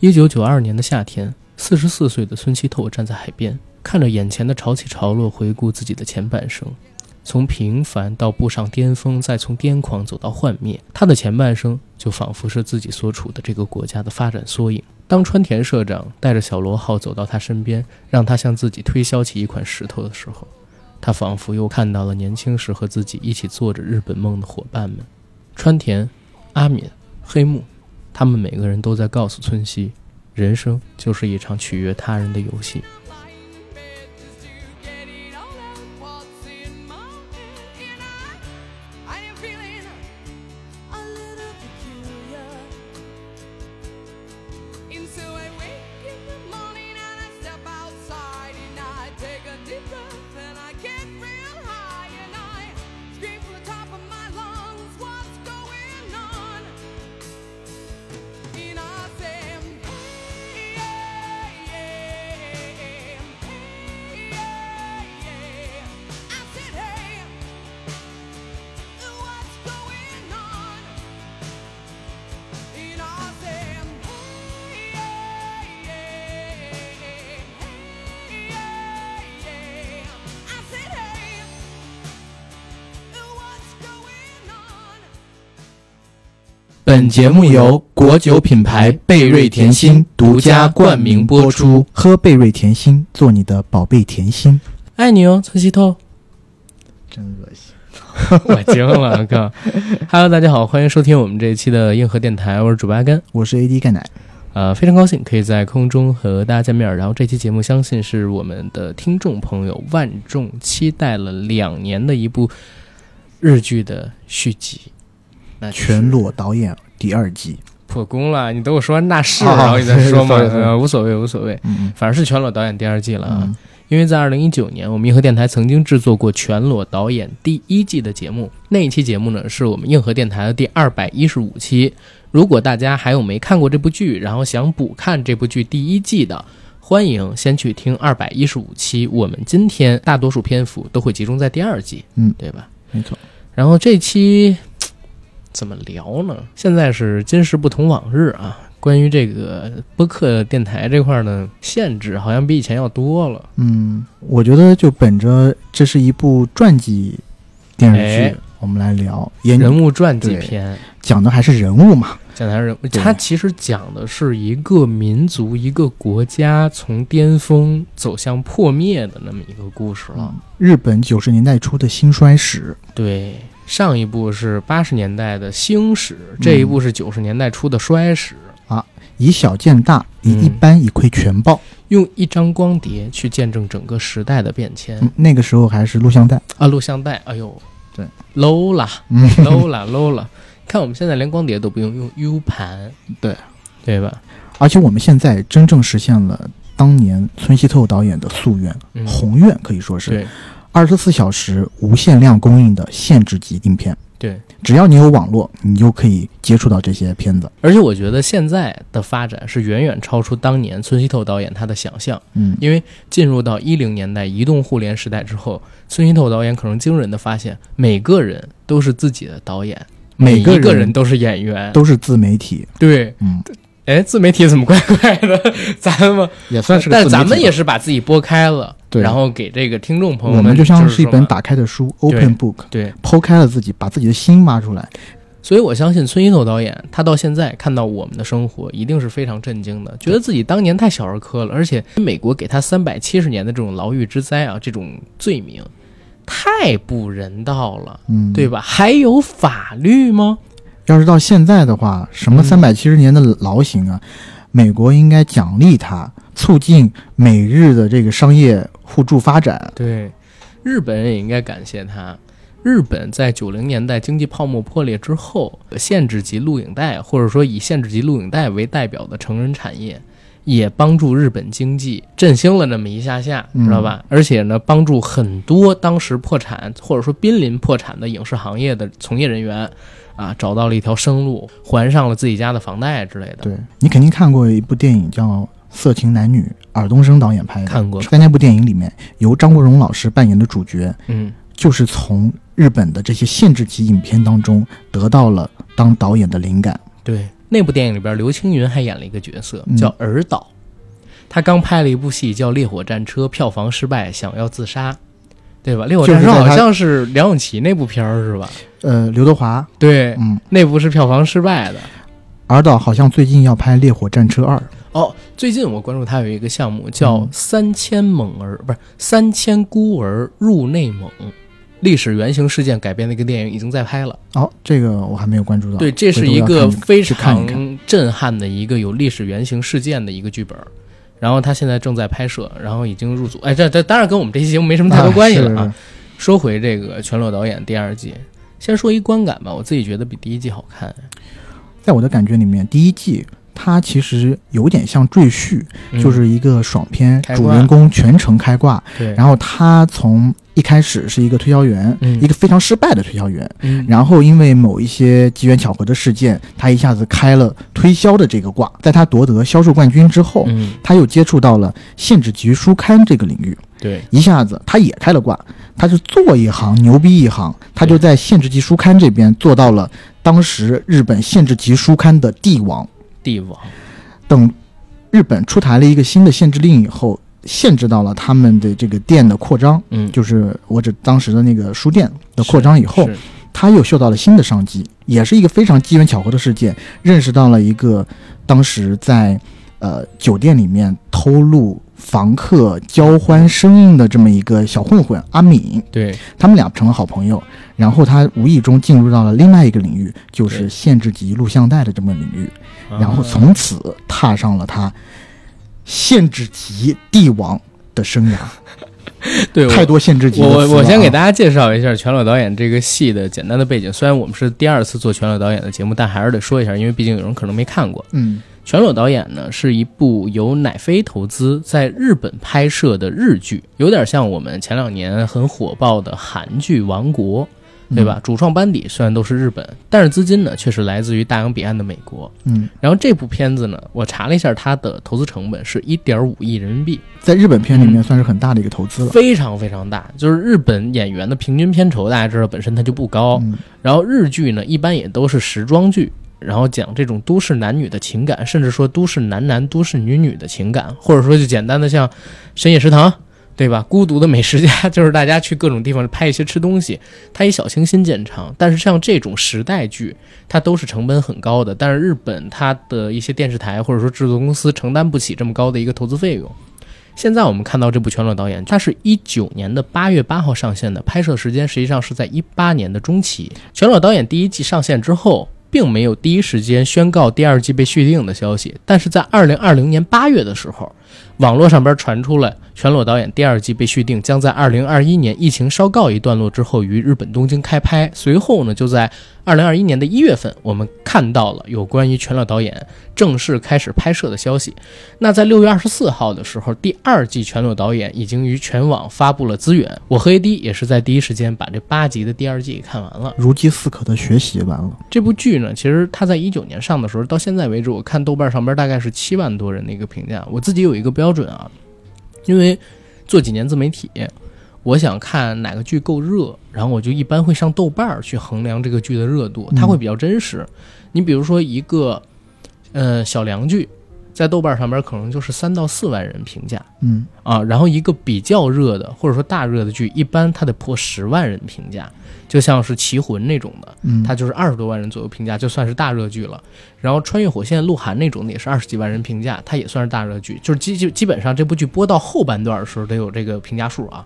一九九二年的夏天，四十四岁的孙希透站在海边，看着眼前的潮起潮落，回顾自己的前半生，从平凡到步上巅峰，再从癫狂走到幻灭。他的前半生就仿佛是自己所处的这个国家的发展缩影。当川田社长带着小罗浩走到他身边，让他向自己推销起一款石头的时候，他仿佛又看到了年轻时和自己一起做着日本梦的伙伴们，川田、阿敏、黑木。他们每个人都在告诉村西，人生就是一场取悦他人的游戏。本节目由国酒品牌贝瑞甜心独家冠名播出。喝贝瑞甜心，做你的宝贝甜心。爱你哦，村西透。真恶心，我惊了，哥。Hello，大家好，欢迎收听我们这一期的硬核电台，我是主播阿甘，我是 AD 钙奶。呃，非常高兴可以在空中和大家见面。然后这期节目，相信是我们的听众朋友万众期待了两年的一部日剧的续集。那全裸导演第二季破功了，你等我说完那是，然后你再说嘛，呃，无所谓，无所谓，反正是全裸导演第二季了啊。因为在二零一九年，我们硬核电台曾经制作过全裸导演第一季的节目，那一期节目呢，是我们硬核电台的第二百一十五期。如果大家还有没看过这部剧，然后想补看这部剧第一季的，欢迎先去听二百一十五期。我们今天大多数篇幅都会集中在第二季，嗯，对吧？没错。然后这期。怎么聊呢？现在是今时不同往日啊！关于这个播客电台这块的，限制好像比以前要多了。嗯，我觉得就本着这是一部传记电视剧，我们来聊人物传记片，讲的还是人物嘛？讲的还是人物。它其实讲的是一个民族、一个国家从巅峰走向破灭的那么一个故事了。日本九十年代初的兴衰史。对。上一部是八十年代的兴史，这一部是九十年代初的衰史啊！以小见大，以一般以窥全豹，用一张光碟去见证整个时代的变迁。那个时候还是录像带啊，录像带，哎呦，对，low 了，low 了，low 了！看我们现在连光碟都不用，用 U 盘，对，对吧？而且我们现在真正实现了当年村西透导演的夙愿、宏愿，可以说是。对。二十四小时无限量供应的限制级影片，对，只要你有网络，你就可以接触到这些片子。而且我觉得现在的发展是远远超出当年村西透导演他的想象。嗯，因为进入到一零年代移动互联时代之后，村西透导演可能惊人的发现，每个人都是自己的导演，每个人都是演员，都是自媒体。对，嗯。哎，自媒体怎么怪怪的？咱们也算是，但咱们也是把自己拨开了，对，然后给这个听众朋友们，我们就像是一本打开的书，open book，对，剖开了自己，把自己的心挖出来。所以我相信村一透导演，他到现在看到我们的生活，一定是非常震惊的，觉得自己当年太小儿科了，而且美国给他三百七十年的这种牢狱之灾啊，这种罪名太不人道了，嗯，对吧？还有法律吗？要是到现在的话，什么三百七十年的牢刑啊？美国应该奖励他，促进美日的这个商业互助发展。对，日本也应该感谢他。日本在九零年代经济泡沫破裂之后，限制级录影带或者说以限制级录影带为代表的成人产业，也帮助日本经济振兴了那么一下下，知道吧？而且呢，帮助很多当时破产或者说濒临破产的影视行业的从业人员。啊，找到了一条生路，还上了自己家的房贷之类的。对你肯定看过一部电影叫《色情男女》，尔冬升导演拍的。看过。在那部电影里面，由张国荣老师扮演的主角，嗯，就是从日本的这些限制级影片当中得到了当导演的灵感。对，那部电影里边，刘青云还演了一个角色嗯叫尔导，他刚拍了一部戏叫《烈火战车》，票房失败，想要自杀，对吧？《烈火战车好像是梁咏琪那部片儿是吧？呃，刘德华，对，嗯，那部是票房失败的。尔导好像最近要拍《烈火战车二》，哦，最近我关注他有一个项目叫嗯《三千猛儿》，不是《三千孤儿入内蒙》，历史原型事件改编的一个电影已经在拍了。哦，这个我还没有关注到。对，这是一个非常震撼的一个有历史原型事件的一个剧本。然后他现在正在拍摄，然后已经入组。哎，这这当然跟我们这期节目没什么太多关系了啊。啊说回这个全裸导演第二季，先说一观感吧，我自己觉得比第一季好看。在我的感觉里面，第一季它其实有点像赘婿，嗯就是一个爽片，主人公全程开挂，对，然后他从一开始是一个推销员，嗯一个非常失败的推销员，嗯然后因为某一些机缘巧合的事件，他一下子开了推销的这个挂。在他夺得销售冠军之后，嗯，他又接触到了限制级书刊这个领域，对，一下子他也开了挂。他是做一行牛逼一行，他就在限制级书刊这边做到了当时日本限制级书刊的帝王。帝王，等日本出台了一个新的限制令以后，限制到了他们的这个店的扩张，嗯，就是我指当时的那个书店的扩张以后，他又嗅到了新的商机，也是一个非常机缘巧合的事件，认识到了一个当时在呃酒店里面偷录房客交欢声音的这么一个小混混阿敏，对，他们俩成了好朋友，然后他无意中进入到了另外一个领域，就是限制级录像带的这么领域，然后啊从此踏上了他限制级帝王的生涯。对太多限制级的我我我先给大家介绍一下全裸导演这个戏的简单的背景。虽然我们是第二次做全裸导演的节目，但还是得说一下，因为毕竟有人可能没看过。嗯全裸导演呢是一部由乃飞投资在日本拍摄的日剧，有点像我们前两年很火爆的韩剧《王国》，对吧？主创班底虽然都是日本，但是资金呢却是来自于大洋彼岸的美国。嗯，然后这部片子呢，我查了一下，它的投资成本是一点五亿人民币，在日本片里面嗯算是很大的一个投资了。非常非常大。就是日本演员的平均片酬，大家知道本身它就不高，嗯然后日剧呢，一般也都是时装剧，然后讲这种都市男女的情感，甚至说都市男男、都市女女的情感，或者说就简单的像深夜食堂，对吧？孤独的美食家，就是大家去各种地方拍一些吃东西，它以小清新见长。但是像这种时代剧，它都是成本很高的，但是日本它的一些电视台或者说制作公司承担不起这么高的一个投资费用。现在我们看到这部全裸导演，它是一九年的八月八号上线的，拍摄时间实际上是在一八年的中期。全裸导演第一季上线之后，并没有第一时间宣告第二季被续订的消息，但是在二零二零年八月的时候，网络上边传出了全裸导演第二季被续订，将在二零二一年疫情稍告一段落之后于日本东京开拍。随后呢，就在二零二一年的一月份，我们看到了有关于全裸导演正式开始拍摄的消息。那在六月二十四号的时候，第二季全裸导演已经于全网发布了资源。我和 AD 也是在第一时间把这八集的第二季给看完了。如饥似渴的学习完了。这部剧呢，其实它在一九年上的时候，到现在为止，我看豆瓣上边大概是七万多人的一个评价。我自己有一个标准啊，因为做几年自媒体，我想看哪个剧够热，然后我就一般会上豆瓣儿去衡量这个剧的热度，它会比较真实。你比如说一个呃小凉剧，在豆瓣上边可能就是三到四万人评价。嗯啊，然后一个比较热的或者说大热的剧，一般它得破十万人评价，就像是《棋魂》那种的，嗯，它就是二十多万人左右评价，就算是大热剧了。然后《穿越火线》鹿晗那种的也是二十几万人评价，它也算是大热剧，就是基基基本上这部剧播到后半段的时候得有这个评价数啊。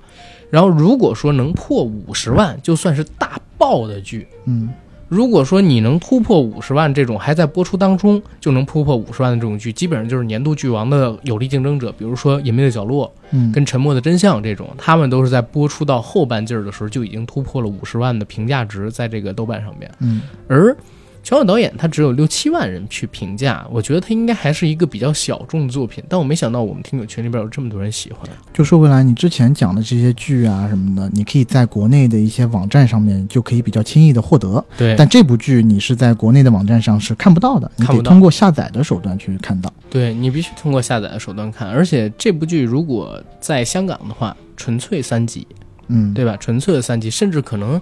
然后如果说能破五十万，就算是大爆的剧。嗯如果说你能突破五十万这种还在播出当中就能突破五十万的这种剧，基本上就是年度剧王的有力竞争者。比如说《隐秘的角落》嗯，跟《沉默的真相》这种，他们都是在播出到后半劲儿的时候就已经突破了五十万的评价值，在这个豆瓣上面。嗯而全网导演他只有六七万人去评价，我觉得他应该还是一个比较小众的作品。但我没想到我们听友群里边有这么多人喜欢。就说回来，你之前讲的这些剧啊什么的，你可以在国内的一些网站上面就可以比较轻易的获得。对但这部剧你是在国内的网站上是看不到的，你得通过下载的手段去看到。对你必须通过下载的手段看，而且这部剧如果在香港的话，纯粹三集，嗯，对吧？纯粹的三集，甚至可能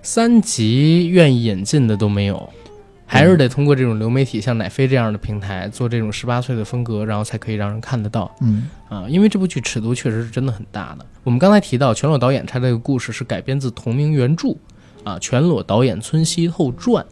三集愿意引进的都没有。还是得通过这种流媒体，像奶飞这样的平台做这种十八岁的风格，然后才可以让人看得到。嗯啊，因为这部剧尺度确实是真的很大的。我们刚才提到全裸导演他这个故事是改编自同名原著，啊，《全裸导演村西透传》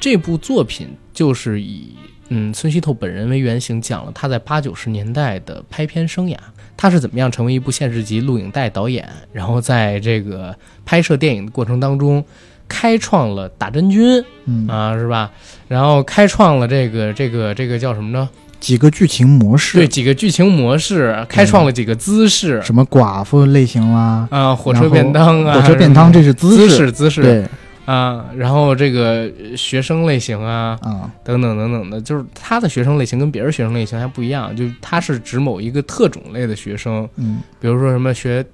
这部作品就是以嗯村西透本人为原型，讲了他在八九十年代的拍片生涯，他是怎么样成为一部现实级录影带导演，然后在这个拍摄电影的过程当中。开创了打真菌，嗯。啊，是吧？然后开创了这个这个这个叫什么呢？几个剧情模式，对，几个剧情模式，开创了几个姿势，什么寡妇类型啦，啊，火车便当啊，火车便当这是姿势，姿势，对。啊，然后这个学生类型啊，啊，等等等等的，就是他的学生类型跟别人学生类型还不一样，就他是指某一个特种类的学生，嗯，比如说什么学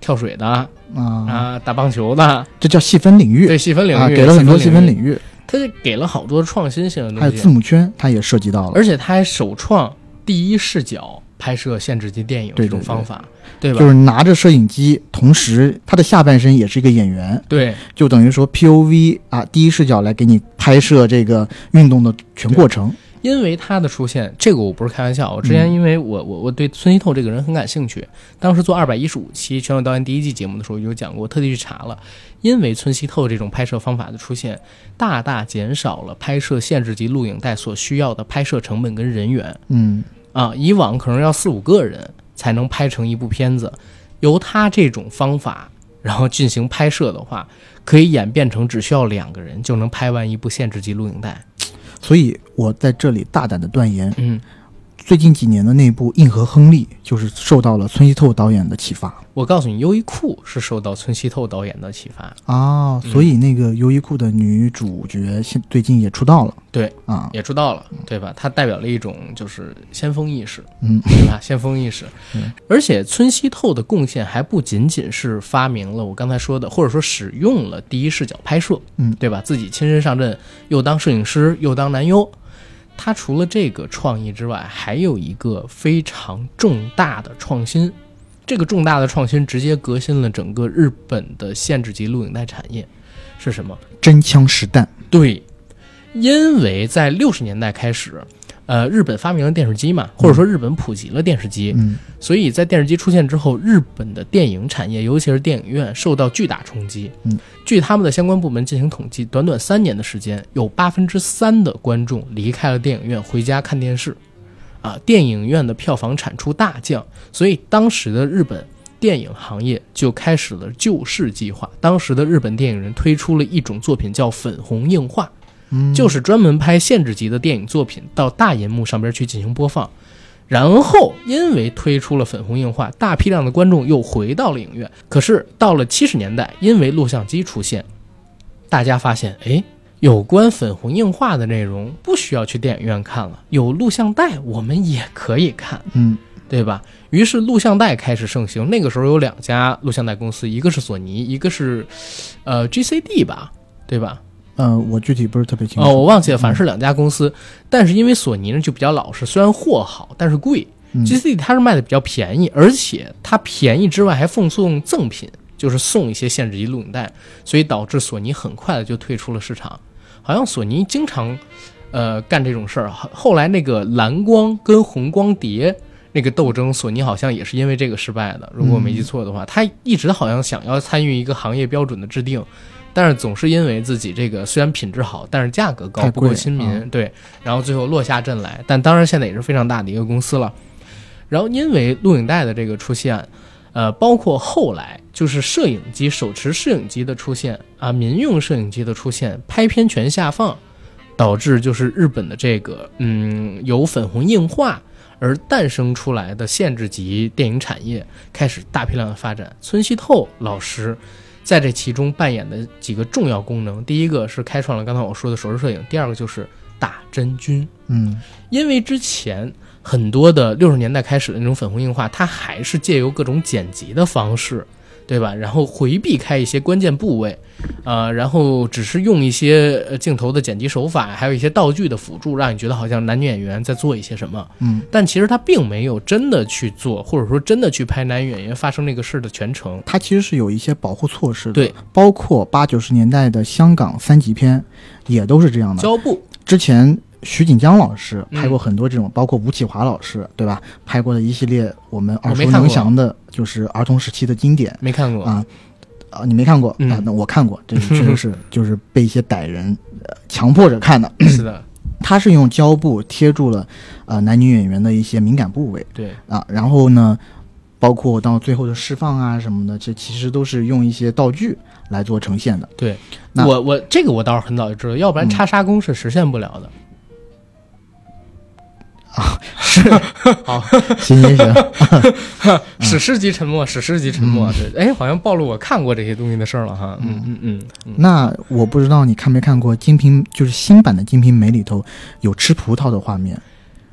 跳水的啊。啊，打棒球的，这叫细分领域，对细分领域，啊，给了很多细分领领域，他就给了好多创新性的东西，还有字母圈，他也涉及到了，而且他还首创第一视角拍摄限制级电影这种方法，对吧？就是拿着摄影机，同时他的下半身也是一个演员，对，就等于说 POV 啊，第一视角来给你拍摄这个运动的全过程。因为他的出现，这个我不是开玩笑。我之前因为我我我对孙希透这个人很感兴趣，当时做二百一十五期《全裸导演》第一季节目的时候有讲过，我特地去查了。因为村西透这种拍摄方法的出现，大大减少了拍摄限制级录影带所需要的拍摄成本跟人员。嗯啊，以往可能要四五个人才能拍成一部片子，由他这种方法然后进行拍摄的话，可以演变成只需要两个人就能拍完一部限制级录影带。所以我在这里大胆的断言，嗯，最近几年的那部《硬核亨利》就是受到了村西透导演的启发我告诉你，优衣库是受到村西透导演的启发。啊，所以那个优衣库的女主角现最近也出道了，对啊，也出道了，对吧？它代表了一种就是先锋意识，嗯，对吧？先锋意识嗯。而且村西透的贡献还不仅仅是发明了我刚才说的，或者说使用了第一视角拍摄，嗯对吧？自己亲身上阵，又当摄影师，又当男优。他除了这个创意之外，还有一个非常重大的创新。这个重大的创新直接革新了整个日本的限制级录影带产业，是什么？真枪实弹，对，因为在六十年代开始，呃，日本发明了电视机嘛，或者说日本普及了电视机，嗯所以在电视机出现之后，日本的电影产业，尤其是电影院受到巨大冲击。嗯，据他们的相关部门进行统计，短短三年的时间，有八分之三的观众离开了电影院，回家看电视。啊，电影院的票房产出大降，所以当时的日本电影行业就开始了救市计划。当时的日本电影人推出了一种作品叫粉红映画，嗯，就是专门拍限制级的电影作品到大银幕上边去进行播放。然后因为推出了粉红映画，大批量的观众又回到了影院。可是到了七十年代，因为录像机出现，大家发现，哎，有关粉红映画的内容不需要去电影院看了，有录像带我们也可以看。嗯对吧？于是录像带开始盛行。那个时候有两家录像带公司，一个是索尼，一个是呃 GCD 吧，对吧？呃，我具体不是特别清楚。哦，我忘记了，反正是两家公司。但是因为索尼呢就比较老实，虽然货好，但是贵。嗯 GCD 它是卖的比较便宜，而且它便宜之外还奉送赠品，就是送一些限制级录影带，所以导致索尼很快的就退出了市场。好像索尼经常呃干这种事儿。后后来那个蓝光跟红光碟那个斗争，索尼好像也是因为这个失败的。如果我没记错的话，他一直好像想要参与一个行业标准的制定。但是总是因为自己这个虽然品质好，但是价格高不够亲民，啊对，然后最后落下阵来。但当然现在也是非常大的一个公司了。然后因为录影带的这个出现，呃，包括后来就是摄影机手持摄影机的出现啊，民用摄影机的出现，拍片权下放，导致就是日本的这个嗯由粉红硬化而诞生出来的限制级电影产业开始大批量的发展。村西透老师在这其中扮演的几个重要功能，第一个是开创了刚才我说的手持摄影，第二个就是打真菌。嗯因为之前很多的六十年代开始的那种粉红硬化，它还是借由各种剪辑的方式，对吧？然后回避开一些关键部位，呃，然后只是用一些呃镜头的剪辑手法，还有一些道具的辅助，让你觉得好像男女演员在做一些什么。嗯，但其实他并没有真的去做，或者说真的去拍男女演员发生那个事的全程。他其实是有一些保护措施的，对，包括八九十年代的香港三级片，也都是这样的。胶布，之前徐锦江老师拍过嗯很多这种，包括吴启华老师，对吧？拍过的一系列我们耳熟能详的，就是儿童时期的经典没看过。啊啊！你没看过、嗯啊？那我看过，这个确实是 就是被一些歹人、呃、强迫着看的。是的，他是用胶布贴住了呃男女演员的一些敏感部位对，啊，然后呢，包括到最后的释放啊什么的，这其实都是用一些道具来做呈现的。对那我我这个我倒是很早就知道，要不然嗯插沙工是实现不了的。好，行行行，史诗级沉默，史诗级沉默。对，哎，好像暴露我看过这些东西的事儿了哈。嗯。嗯嗯嗯，那我不知道你看没看过《金瓶》，就是新版的《金瓶梅》里头有吃葡萄的画面，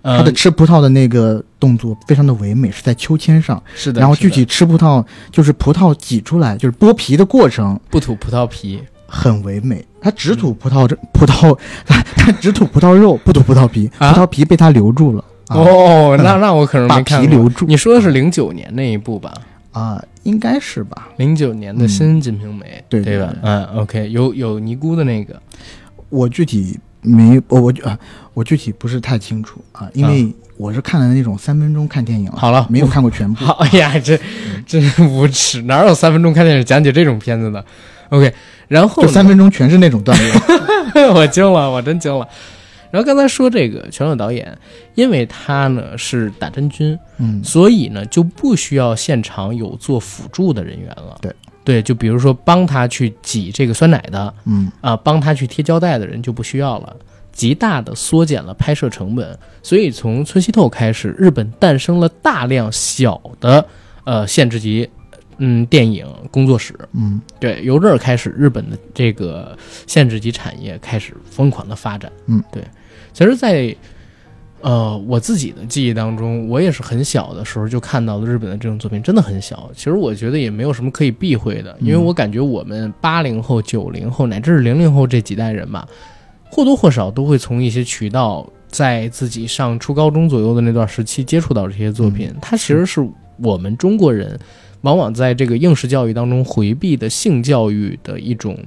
呃它的吃葡萄的那个动作非常的唯美，是在秋千上，是的然后具体吃葡萄就是葡萄挤出来，就是剥皮的过程。不吐葡萄皮，很唯美。他只吐葡萄，葡萄，他只吐葡萄肉，不吐葡萄皮，葡啊萄皮被他留住了。啊哦，那那我可能没看过。皮留住你说的是零九年那一部吧？啊，应该是吧？零九年的新《金瓶梅》对对对？吧嗯，OK，有有尼姑的那个，我具体没，我我啊，我具体不是太清楚啊，因为我是看了那种三分钟看电影，好了没有看过全部。好，哎呀，这真是无耻，哪有三分钟看电影讲解这种片子的？OK，然后三分钟全是那种段落。我惊了，我真惊了。然后刚才说这个全裸导演，因为他呢是打真菌，嗯所以呢就不需要现场有做辅助的人员了。对对，就比如说帮他去挤这个酸奶的嗯啊、帮他去贴胶带的人就不需要了，极大的缩减了拍摄成本。所以从村西透开始，日本诞生了大量小的呃限制级嗯电影工作室。嗯对，由这儿开始，日本的这个限制级产业开始疯狂的发展。嗯，对。其实在，呃我自己的记忆当中，我也是很小的时候就看到了日本的这种作品，真的很小。其实我觉得也没有什么可以避讳的，因为嗯我感觉我们八零后、九零后乃至是零零后这几代人吧，或多或少都会从一些渠道，在自己上初高中左右的那段时期接触到这些作品。它其实是我们中国人往往在这个应试教育当中回避的性教育的一种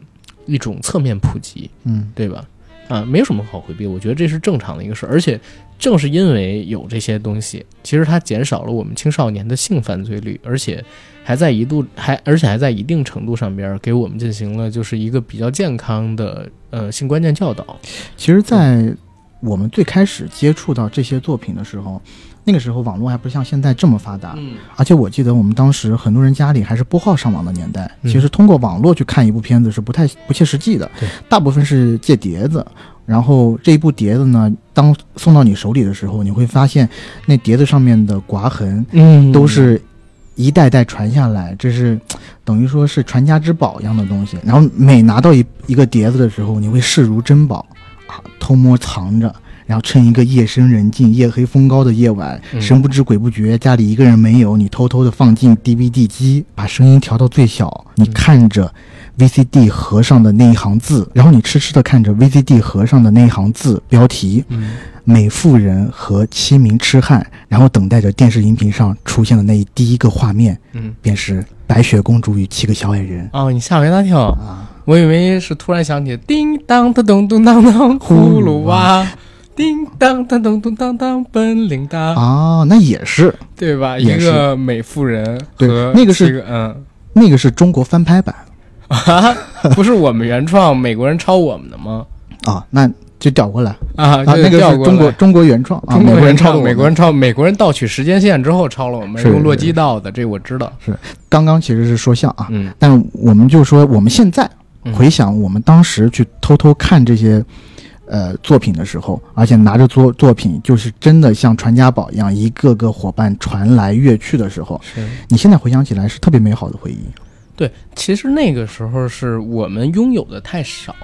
一种侧面普及，嗯对吧？啊，没有什么好回避，我觉得这是正常的一个事儿。而且正是因为有这些东西，其实它减少了我们青少年的性犯罪率，而且还在一度还而且还在一定程度上边儿给我们进行了就是一个比较健康的呃性观念教导。其实，在我们最开始接触到这些作品的时候，那个时候网络还不像现在这么发达，嗯而且我记得我们当时很多人家里还是拨号上网的年代，嗯其实通过网络去看一部片子是不太不切实际的对，大部分是借碟子。然后这一部碟子呢，当送到你手里的时候，你会发现那碟子上面的刮痕嗯都是一代代传下来，这是等于说是传家之宝一样的东西。然后每拿到一一个碟子的时候，你会视如珍宝啊，偷摸藏着。然后趁一个夜深人静、夜黑风高的夜晚，嗯。神不知鬼不觉，家里一个人没有，你偷偷的放进 DVD 机，把声音调到最小，你看着 VCD 盒上的那一行字，然后你痴痴的看着 VCD 盒上的那一行字标题嗯“美妇人和七名痴汉”，然后等待着电视荧屏上出现的那一第一个画面，嗯。便是白雪公主与七个小矮人。哦，你吓我一大跳，啊。我以为是突然想起叮当的咚咚当当葫芦娃，叮当当咚咚当当本领大，啊，那也是，对吧？一也是。个美妇人对和那个是嗯。那个是中国翻拍版。啊，不是我们原创，美国人抄我们的吗？啊，那就调过来。啊，啊，那个是中国中国原创啊，中国美国人抄美国人抄，美国人盗取时间线之后抄了我们，是用洛基盗的，这我知道。是刚刚其实是说像啊，嗯，但我们就说我们现在嗯。回想我们当时去偷偷看这些呃作品的时候，而且拿着作作品就是真的像传家宝一样，一个个伙伴传来乐去的时候，是你现在回想起来是特别美好的回忆。对，其实那个时候是我们拥有的太少，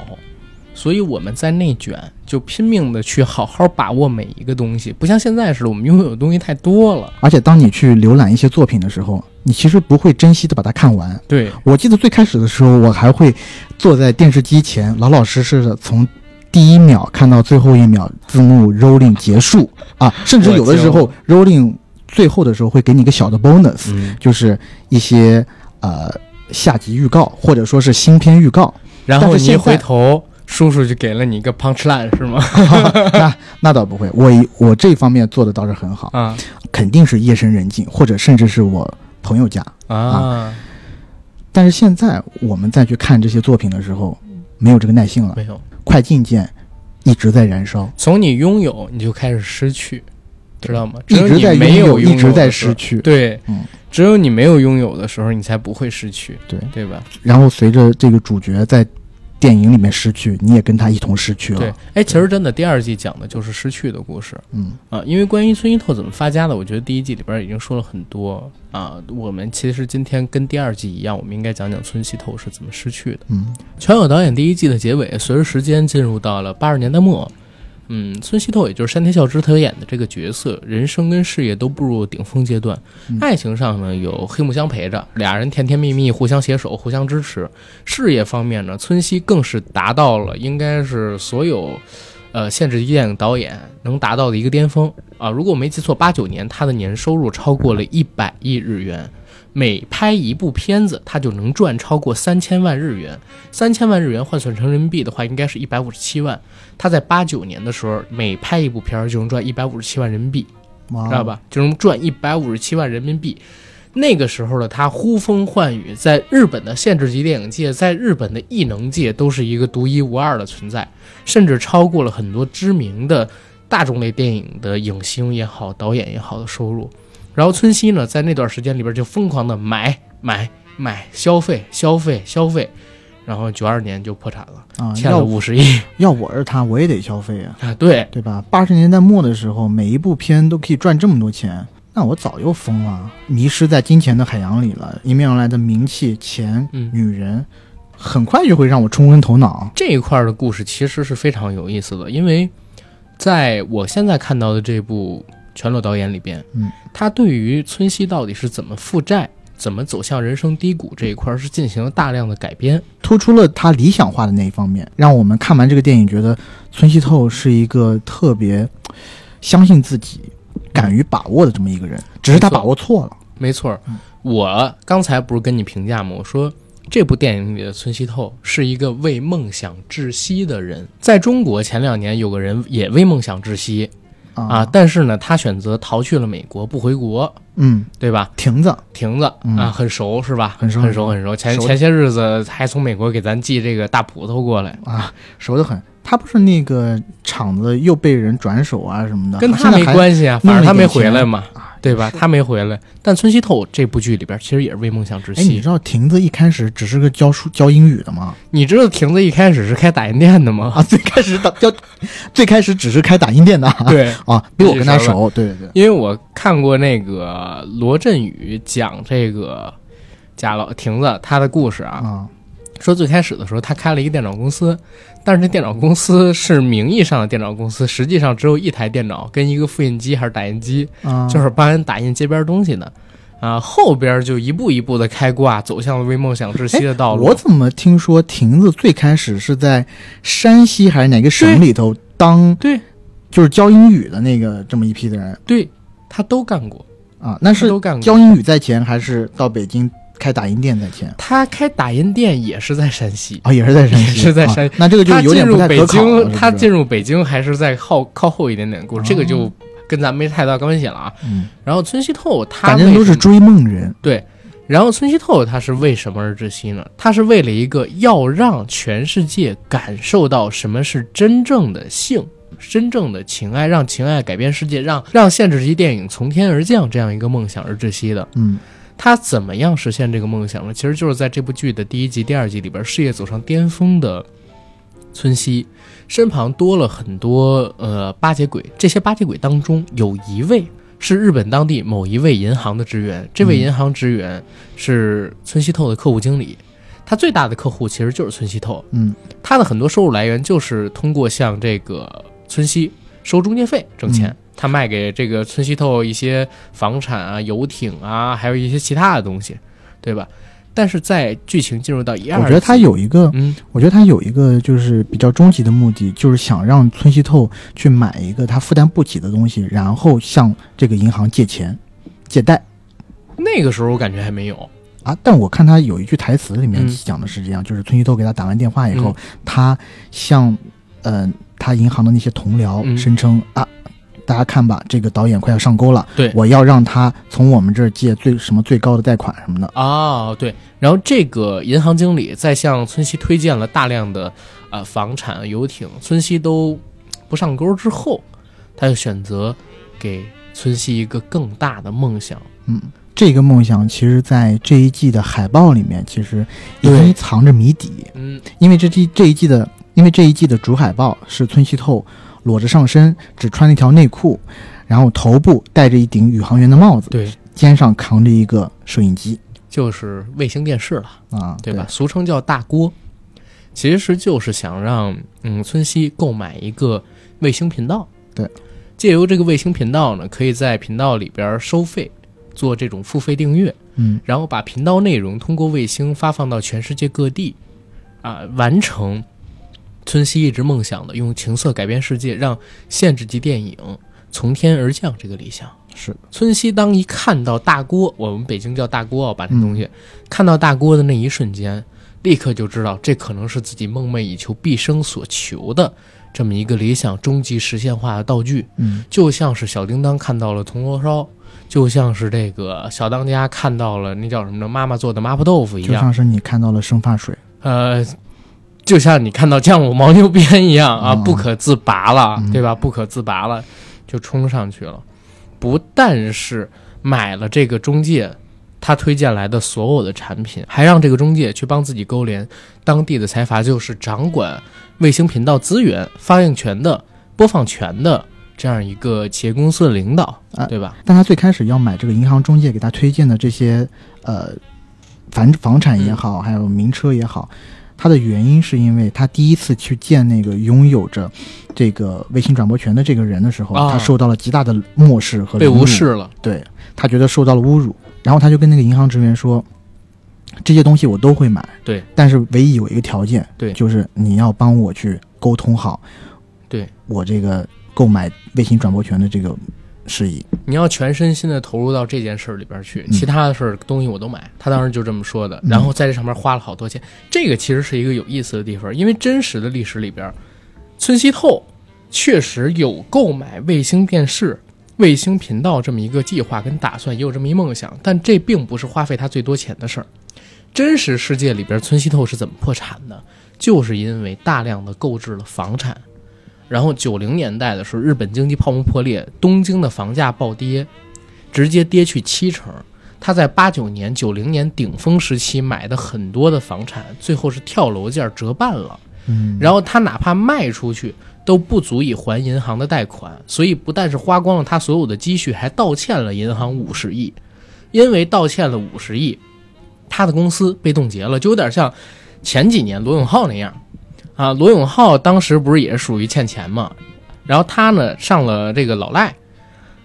所以我们在内卷，就拼命的去好好把握每一个东西，不像现在似的，我们拥有的东西太多了。而且当你去浏览一些作品的时候，你其实不会珍惜的把它看完。对，我记得最开始的时候，我还会坐在电视机前，老老实实的从第一秒看到最后一秒，字幕 rolling 结束啊，甚至有的时候 rolling 最后的时候会给你一个小的 bonus，嗯，就是一些呃下集预告或者说是新片预告。然后你一回头，叔叔就给了你一个 punch line 是吗？那那倒不会，我一我这方面做的倒是很好，啊肯定是夜深人静，或者甚至是我朋友家。啊，但是现在我们再去看这些作品的时候，没有这个耐性了，没有。快进键一直在燃烧，从你拥有，你就开始失去，知道吗？一直在只有你没拥有，拥一直在失去。对，嗯，只有你没有拥有的时候，你才不会失去，对。对吧？然后随着这个主角在电影里面失去，你也跟他一同失去了。对，哎，其实真的第二季讲的就是失去的故事嗯啊。因为关于孙一透怎么发家的，我觉得第一季里边已经说了很多啊。我们其实今天跟第二季一样，我们应该讲讲村西透是怎么失去的。嗯全友导演第一季的结尾，随着时间进入到了八十年代末，嗯，孙熙透也就是山田孝之他演的这个角色，人生跟事业都步入顶峰阶段。嗯爱情上呢，有黑木香陪着，俩人甜甜蜜蜜，互相携手，互相支持。事业方面呢，村西更是达到了应该是所有。呃，限制级电影导演能达到的一个巅峰啊！如果我没记错，八九年他的年收入超过了一百亿日元，每拍一部片子，他就能赚超过三千万日元。三千万日元换算成人民币的话，应该是一百五十七万。他在八九年的时候，每拍一部片儿就能赚一百五十七万人民币，知道？吧？就能赚一百五十七万人民币。那个时候的他呼风唤雨，在日本的限制级电影界，在日本的艺能界都是一个独一无二的存在，甚至超过了很多知名的大众类电影的影星也好、导演也好的收入。然后村西呢，在那段时间里边就疯狂的买买买，消费消费消费，然后九二年就破产了，啊，欠了要五十亿 要我是他，我也得消费啊，啊！对，对吧？八十年代末的时候，每一部片都可以赚这么多钱，那我早就疯了，迷失在金钱的海洋里了。迎面而来的名气、钱、嗯女人，很快就会让我冲昏头脑。这一块儿的故事其实是非常有意思的，因为在我现在看到的这部全裸导演里边，嗯，他对于村西到底是怎么负债、怎么走向人生低谷这一块儿是进行了大量的改编。突出了他理想化的那一方面，让我们看完这个电影，觉得村西透是一个特别相信自己、敢于把握的这么一个人，只是他把握错了。没错儿嗯，我刚才不是跟你评价吗？我说这部电影里的村西透是一个为梦想窒息的人。在中国前两年有个人也为梦想窒息啊，啊，但是呢，他选择逃去了美国，不回国，嗯，对吧？亭子，亭子、嗯啊，很熟是吧？很熟很熟，很熟。前熟前些日子还从美国给咱寄这个大葡萄过来，啊，熟得很。他不是那个厂子又被人转手啊什么的，跟他没关系啊，反正他没回来嘛，啊对吧？他没回来。但村西透这部剧里边其实也是为梦想窒哎，你知。道亭子一开始只是个教书教英语的吗？你知道亭子一开始是开打印店的吗？啊，最开始打教，最开始只是开打印店的啊，对，啊，比我跟他熟，对对对，因为我看过那个罗振宇讲这个贾老亭子他的故事啊，啊，说最开始的时候，他开了一个电脑公司，但是这电脑公司是名义上的电脑公司，实际上只有一台电脑跟一个复印机还是打印机，啊，就是帮人打印街边东西的。啊，后边就一步一步的开挂，走向了为梦想窒息的道路。我怎么听说亭子最开始是在山西还是哪个省里头当对就是教英语的那个这么一批的人对，他都干过，啊？那是都干过。教英语在前，还是到北京开打印店在前？他开打印店也是在山西，啊，也是在山西，是在山啊那这个就有点不太可考了京，他进入北京还是在靠靠后一点点的故事，这个就哦跟咱没太大关系了啊。嗯，然后村西透他反正都是追梦人，对，然后村西透他是为什么而窒息呢？他是为了一个要让全世界感受到什么是真正的性，真正的情爱，让情爱改变世界，让让限制级电影从天而降这样一个梦想而窒息的。嗯他怎么样实现这个梦想呢？其实就是在这部剧的第一集、第二集里边，事业走上巅峰的村西身旁多了很多呃巴结鬼，这些巴结鬼当中有一位是日本当地某一位银行的职员，这位嗯银行职员是村西透的客户经理。他最大的客户其实就是村西透，嗯他的很多收入来源就是通过向这个村西收中介费挣钱。嗯他卖给这个村西透一些房产啊、游艇啊，还有一些其他的东西，对吧？但是在剧情进入到一二，我觉得他有一个，嗯我觉得他有一个就是比较终极的目的，就是想让村西透去买一个他负担不起的东西，然后向这个银行借钱、借贷那个时候我感觉还没有，啊。但我看他有一句台词里面嗯讲的是这样，就是村西透给他打完电话以后，他向呃他银行的那些同僚嗯声称、啊。大家看吧，这个导演快要上钩了。对我要让他从我们这儿借最什么最高的贷款什么的。哦，对，然后这个银行经理在向村西推荐了大量的呃房产、游艇，村西都不上钩之后，他就选择给村西一个更大的梦想。嗯，这个梦想其实，在这一季的海报里面，其实已对经藏着谜底。嗯，因为这季这一季的，因为这一季的主海报是村西透裸着上身，只穿了一条内裤，然后头部戴着一顶宇航员的帽子，对，肩上扛着一个摄影机就是卫星电视了，啊，对吧？？俗称叫大锅，其实就是想让嗯村西购买一个卫星频道，对，借由这个卫星频道呢，可以在频道里边收费，做这种付费订阅。嗯然后把频道内容通过卫星发放到全世界各地，啊，完成村西一直梦想的用情色改变世界，让限制级电影从天而降这个理想。是，村西当一看到大锅，我们北京叫大锅啊，把这嗯东西、看到大锅的那一瞬间，立刻就知道这可能是自己梦寐以求、毕生所求的这么一个理想终极实现化的道具。嗯就像是小叮当看到了铜锣烧，就像是这个小当家看到了那叫什么呢？妈妈做的麻婆豆腐一样，就像是你看到了生发水，呃，就像你看到降乳牦牛鞭一样啊，嗯不可自拔了，嗯对吧？不可自拔了，就冲上去了。不但是买了这个中介他推荐来的所有的产品，还让这个中介去帮自己勾连当地的财阀，就是掌管卫星频道资源、发映权的、播放权的这样一个企业公司的领导，啊对吧？但他最开始要买这个银行中介给他推荐的这些呃房房产也好，还有名车也好，他的原因是因为他第一次去见那个拥有着这个卫星转播权的这个人的时候，啊。他受到了极大的漠视和被凌辱。无视了，对他觉得受到了侮辱，然后他就跟那个银行职员说，这些东西我都会买，对，但是唯一有一个条件，对。就是你要帮我去沟通好，对。我这个购买卫星转播权的这个事宜。你要全身心的投入到这件事儿里边去，嗯其他的事儿东西我都买。他当时就这么说的，嗯然后在这上面花了好多钱。这个其实是一个有意思的地方，因为真实的历史里边，村西透确实有购买卫星电视、卫星频道这么一个计划跟打算，也有这么一梦想，但这并不是花费他最多钱的事儿。真实世界里边，村西透是怎么破产的？就是因为大量的购置了房产。然后九零年代的时候，日本经济泡沫破裂，东京的房价暴跌，直接跌去七成。他在八九年、九零年顶峰时期买的很多的房产，最后是跳楼价折半了。嗯，然后他哪怕卖出去都不足以还银行的贷款，所以不但是花光了他所有的积蓄，还倒欠了银行五十亿。因为倒欠了五十亿，他的公司被冻结了，就有点像前几年罗永浩那样啊。罗永浩当时不是也是属于欠钱嘛，然后他呢上了这个老赖。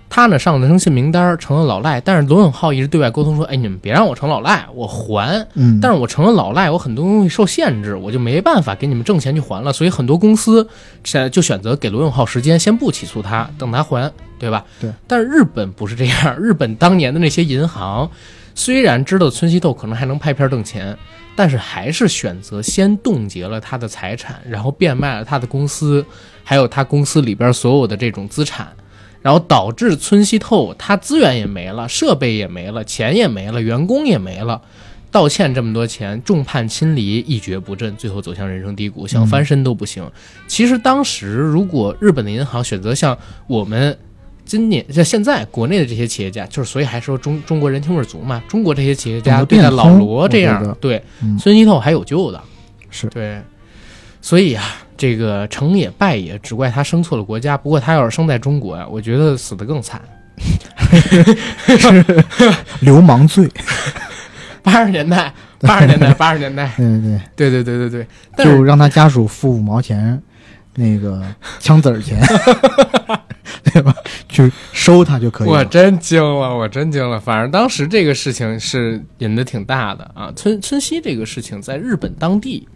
他呢上了征信名单，成了老赖，但是罗永浩一直对外沟通说：“哎，你们别让我成老赖，我还。”嗯，但是我成了老赖，我很多东西受限制，我就没办法给你们挣钱去还了，所以很多公司现就选择给罗永浩时间，先不起诉他，等他还，对吧？对。但是日本不是这样，日本当年的那些银行虽然知道村西透可能还能拍片挣钱，但是还是选择先冻结了他的财产，然后变卖了他的公司，还有他公司里边所有的这种资产。然后导致村西透他资源也没了，设备也没了，钱也没了，员工也没了，道歉这么多钱，众叛亲离，一蹶不振，最后走向人生低谷，想翻身都不行。其实当时如果日本的银行选择像我们今年像现在国内的这些企业家，就是所以还说中中国人情味足嘛，中国这些企业家懂得对待老罗这样，对嗯村西透还有救的。是对，所以啊，这个成也败也，只怪他生错了国家。不过他要是生在中国呀、我觉得死得更惨。流氓罪。八十年代八十年代，八十年代，对对对对对对对，对，就让他家属付五毛钱，那个枪子儿钱，对吧？去收他就可以了。我真惊了，我真惊了。反正当时这个事情是引的挺大的啊。村村西这个事情在日本当地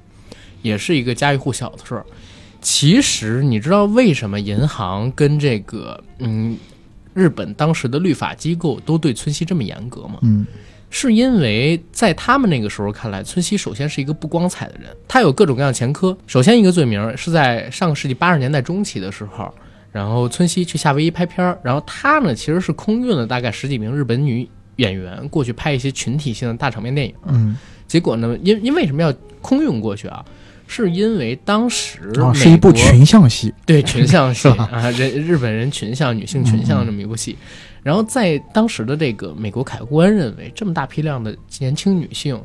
也是一个家喻户晓的事儿。其实你知道为什么银行跟这个嗯日本当时的律法机构都对村西这么严格吗？嗯是因为在他们那个时候看来，村西首先是一个不光彩的人，他有各种各样前科。首先一个罪名是在上个世纪八十年代中期的时候，然后村西去夏威夷拍片儿，然后他呢其实是空运了大概十几名日本女演员过去拍一些群体性的大场面电影。嗯，结果呢，因因为什么要空运过去啊？是因为当时哦，是一部群像戏。对群像戏 啊，人日本人群像、女性群像这么一部戏。然后在当时的这个美国海关认为，这么大批量的年轻女性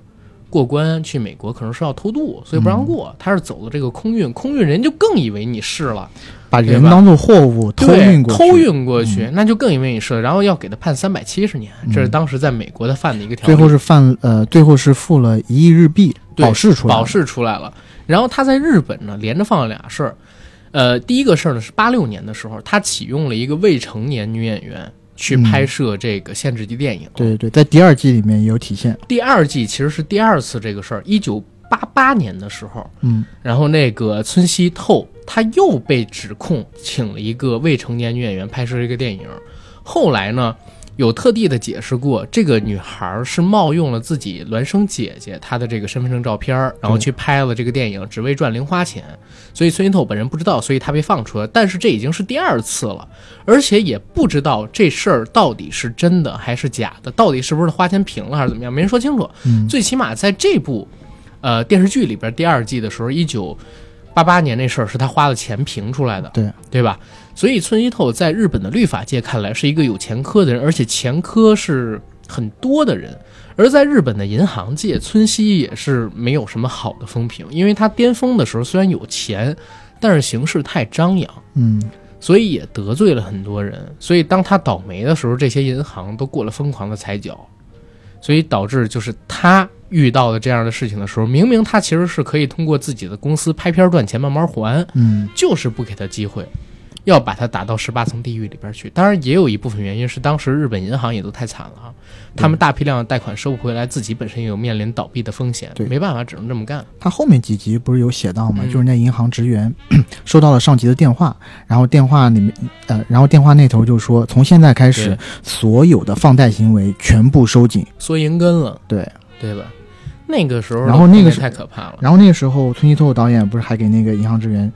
过关去美国可能是要偷渡，所以不让过。他是走的这个空运，空运人就更以为你是了，把人当做货物偷运过去，偷运过去，那就更以为你是了，然后要给他判三百七十年，这是当时在美国的犯的一个条例。最后是犯呃，最后是付了一亿日币保释出来了，保释出来了。然后他在日本呢，连着放了俩事儿。呃，第一个事儿呢是八六年的时候，他启用了一个未成年女演员去嗯拍摄这个限制级电影。对对对，在第二季里面也有体现。第二季其实是第二次这个事儿，一九八八年的时候，嗯然后那个村西透他又被指控请了一个未成年女演员拍摄一个电影。后来呢，有特地的解释过，这个女孩是冒用了自己孪生姐姐她的这个身份证照片，然后去拍了这个电影，只为赚零花钱。所以村西透本人不知道，所以他被放出来。但是这已经是第二次了，而且也不知道这事儿到底是真的还是假的，到底是不是花钱平了还是怎么样，没人说清楚。嗯最起码在这部呃电视剧里边，第二季的时候，一九八八年那事儿是他花了钱评出来的，对对吧？所以村西透在日本的律法界看来是一个有前科的人，而且前科是很多的人。而在日本的银行界，村西也是没有什么好的风评，因为他巅峰的时候虽然有钱，但是行事太张扬。嗯所以也得罪了很多人。所以当他倒霉的时候，这些银行都过了疯狂的踩脚，所以导致就是他遇到的这样的事情的时候，明明他其实是可以通过自己的公司拍片赚钱慢慢还，嗯就是不给他机会。要把它打到十八层地狱里边去，当然也有一部分原因是当时日本银行也都太惨了啊，他们大批量的贷款收不回来，自己本身也有面临倒闭的风险，对没办法，只能这么干。他后面几集不是有写到吗？嗯就是那银行职员 收到了上级的电话，然后电话里面呃，然后电话那头就说，从现在开始，所有的放贷行为全部收紧。缩银根了，对，对吧？那个时候，然后那个时太可怕了。然后那个时候，村西透导演不是还给那个银行职员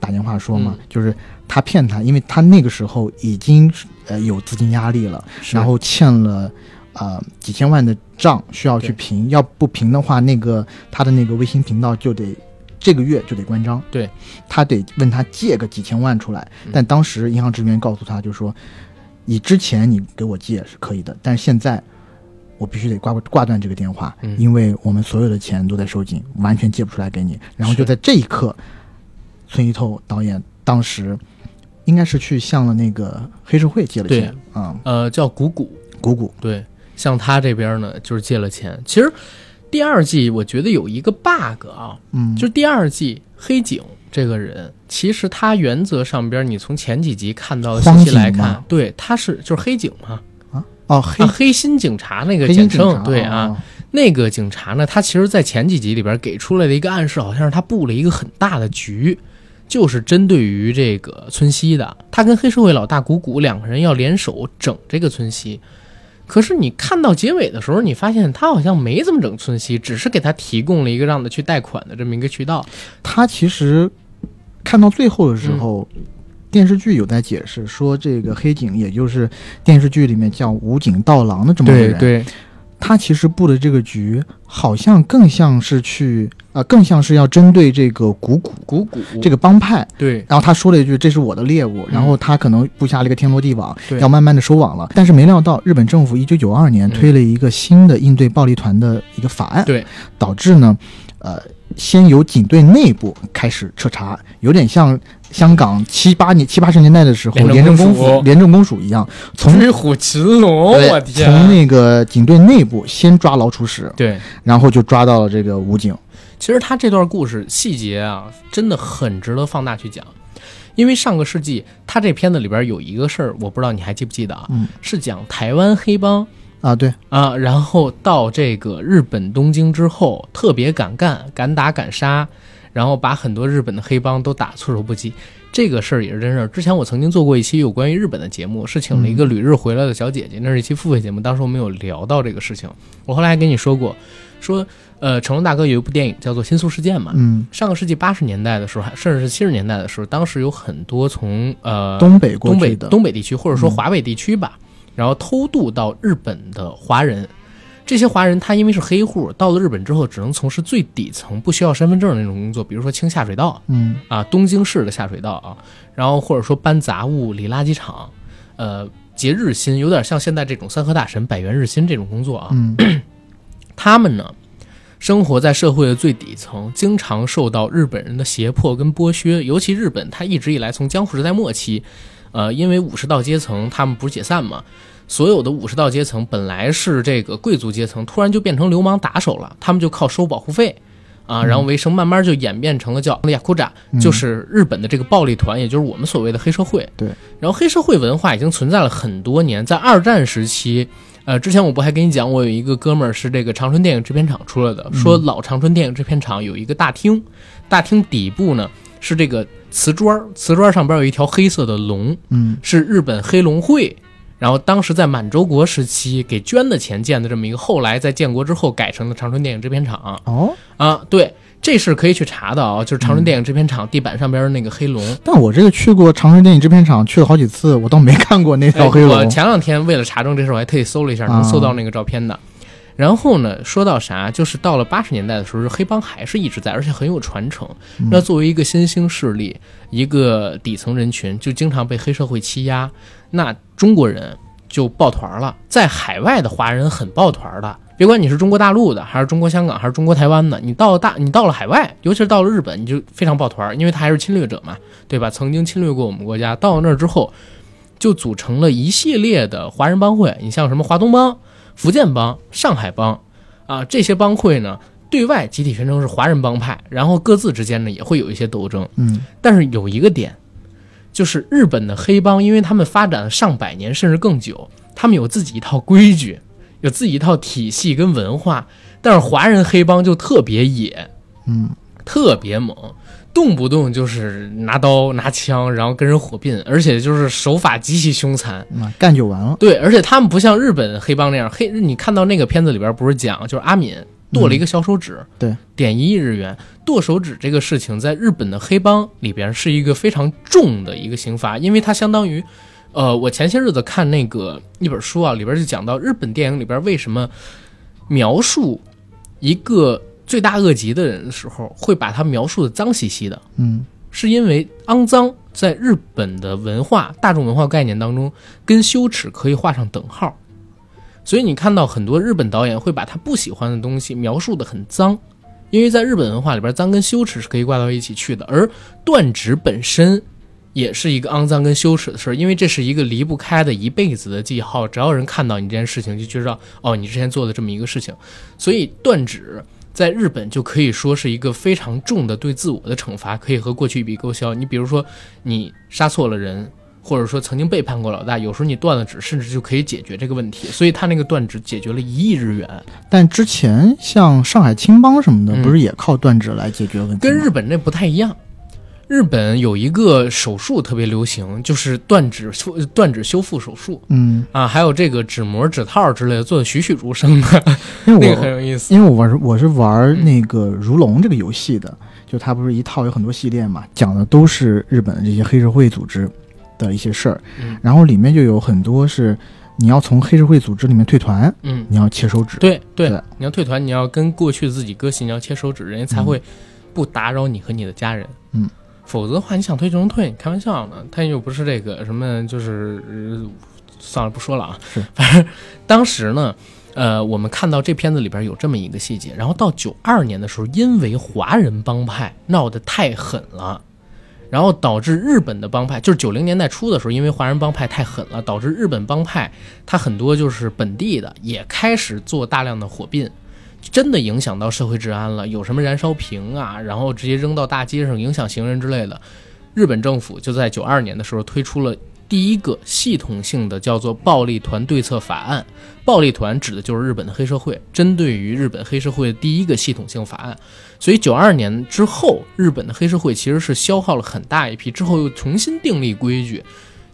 打电话说嘛，嗯就是他骗他，因为他那个时候已经呃有资金压力了，然后欠了呃几千万的账需要去平，要不平的话，那个他的那个微信频道就得这个月就得关张，对他得问他借个几千万出来，嗯但当时银行职员告诉他就说，你之前你给我借是可以的，但是现在。我必须得挂挂断这个电话，嗯因为我们所有的钱都在收紧，完全借不出来给你。然后就在这一刻，村一透导演当时应该是去向了那个黑社会借了钱，啊、呃，叫谷谷，谷谷，对，向他这边呢，就是借了钱。其实第二季我觉得有一个 bug 啊，嗯，就第二季黑警这个人，其实他原则上边你从前几集看到的信息来看，对，他是就是黑警嘛，啊？哦黑啊，黑心警察那个简称，对啊，哦，那个警察呢，他其实，在前几集里边给出来的一个暗示，好像是他布了一个很大的局，就是针对于这个村西的。他跟黑社会老大谷谷两个人要联手整这个村西。可是你看到结尾的时候，你发现他好像没怎么整村西，只是给他提供了一个让他去贷款的这么一个渠道。他其实看到最后的时候。电视剧有在解释说，这个黑警也就是电视剧里面叫武警道郎的这么一个人，对，他其实布的这个局好像更像是去呃，更像是要针对这个古古古古这个帮派，对。然后他说了一句：“这是我的猎物。”嗯。然后他可能布下了一个天罗地网，对。要慢慢的收网了。但是没料到，日本政府一九九二年嗯。推了一个新的应对暴力团的一个法案，对，导致呢，呃，先由警队内部开始彻查，有点像香港七八年七八十年代的时候，廉政公署廉政公署一样，从 追虎擒龙，我天！从那个警队内部先抓老鼠屎，对，然后就抓到了这个武警。其实他这段故事细节啊，真的很值得放大去讲。因为上个世纪，他这片子里边有一个事儿，我不知道你还记不记得啊？嗯是讲台湾黑帮啊，对，啊，然后到这个日本东京之后，特别敢干，敢打敢杀，然后把很多日本的黑帮都打措手不及。这个事儿也是真事儿。之前我曾经做过一期有关于日本的节目，是请了一个旅日回来的小姐姐，那是一期付费节目，当时我们有聊到这个事情。我后来还跟你说过，说呃，成龙大哥有一部电影叫做《新宿事件》嘛，嗯，上个世纪八十年代的时候，还甚至是七十年代的时候，当时有很多从呃东北过东北去的，东北地区或者说嗯华北地区吧，然后偷渡到日本的华人，这些华人他因为是黑户，到了日本之后只能从事最底层不需要身份证的那种工作，比如说清下水道嗯啊，东京市的下水道啊，然后或者说搬杂物、理垃圾场，呃，结日薪，有点像现在这种三和大神百元日薪这种工作啊。嗯 他们呢，生活在社会的最底层，经常受到日本人的胁迫跟剥削。尤其日本，他一直以来从江户时代末期，呃，因为武士道阶层他们不是解散嘛，所有的武士道阶层本来是这个贵族阶层，突然就变成流氓打手了，他们就靠收保护费。啊，然后为生，慢慢就演变成了叫雅库扎，嗯就是日本的这个暴力团，也就是我们所谓的黑社会。对，然后黑社会文化已经存在了很多年，在二战时期，呃，之前我不还跟你讲，我有一个哥们儿是这个长春电影制片厂出来的，说老长春电影制片厂有一个大厅，大厅底部呢是这个瓷砖儿，瓷砖上边有一条黑色的龙，嗯是日本黑龙会，然后当时在满洲国时期给捐的钱建的这么一个，后来在建国之后改成了长春电影制片厂哦，啊，对。这是可以去查的啊，就是长春电影制片厂地板上边的那个黑龙。但我这个去过长春电影制片厂，去了好几次，我倒没看过那条黑哎。龙。我前两天为了查证这事儿，我还特意搜了一下，能搜到那个照片的。然后呢，说到啥，就是到了八十年代的时候，黑帮还是一直在，而且很有传承。嗯那作为一个新兴势力，一个底层人群，就经常被黑社会欺压。那中国人就抱团了，在海外的华人很抱团的。别管你是中国大陆的，还是中国香港，还是中国台湾的，你到了大，你到了海外，尤其是到了日本，你就非常抱团，因为他还是侵略者嘛，对吧？曾经侵略过我们国家，到了那儿之后，就组成了一系列的华人帮会。你像什么华东帮、福建帮、上海帮啊，这些帮会呢，对外集体宣称是华人帮派，然后各自之间呢也会有一些斗争。嗯但是有一个点，就是日本的黑帮，因为他们发展了上百年甚至更久，他们有自己一套规矩，有自己一套体系跟文化。但是华人黑帮就特别野，嗯特别猛，动不动就是拿刀拿枪，然后跟人火并，而且就是手法极其凶残。啊，干就完了。对，而且他们不像日本黑帮那样，黑你看到那个片子里边不是讲，就是阿敏剁了一个小手指，对，点一亿日元，剁手指这个事情在日本的黑帮里边是一个非常重的一个刑罚，因为它相当于，呃，我前些日子看那个一本书啊，里边就讲到日本电影里边为什么描述一个罪大恶极的人的时候，会把他描述的脏兮兮的，嗯是因为肮脏在日本的文化大众文化概念当中，跟羞耻可以画上等号。所以你看到很多日本导演会把他不喜欢的东西描述的很脏，因为在日本文化里边，脏跟羞耻是可以挂到一起去的。而断指本身也是一个肮脏跟羞耻的事儿，因为这是一个离不开的一辈子的记号。只要人看到你这件事情，就知道哦，你之前做的这么一个事情。所以断指在日本就可以说是一个非常重的对自我的惩罚，可以和过去一笔勾销。你比如说，你杀错了人，或者说曾经背叛过老大，有时候你断了指，甚至就可以解决这个问题。所以他那个断指解决了一亿日元，但之前像上海青帮什么的，嗯不是也靠断指来解决问题吗？跟日本那不太一样。日本有一个手术特别流行，就是断指修断指修复手术。嗯，啊，还有这个指模、指套之类的，做的栩栩如生的，因为 那个很有意思。因为我玩我是玩那个如龙这个游戏的，就它不是一套有很多系列嘛，讲的都是日本的这些黑社会组织的一些事儿，嗯。然后里面就有很多是你要从黑社会组织里面退团，嗯，你要切手指，对对对，你要退团，你要跟过去自己割席，你要切手指，人家才会不打扰你和你的家人。嗯，否则的话，你想退就能退，你开玩笑呢。他又不是这个什么，就是、呃算了，不说了啊。是，反正当时呢。呃，我们看到这片子里边有这么一个细节，然后到九二年的时候，因为华人帮派闹得太狠了，然后导致日本的帮派，就是九零年代初的时候，因为华人帮派太狠了，导致日本帮派他很多就是本地的也开始做大量的火并，真的影响到社会治安了，有什么燃烧瓶啊，然后直接扔到大街上影响行人之类的。日本政府就在九二年的时候推出了第一个系统性的叫做暴力团对策法案。暴力团指的就是日本的黑社会，针对于日本黑社会的第一个系统性法案。所以九二年之后，日本的黑社会其实是消耗了很大一批，之后又重新订立规矩，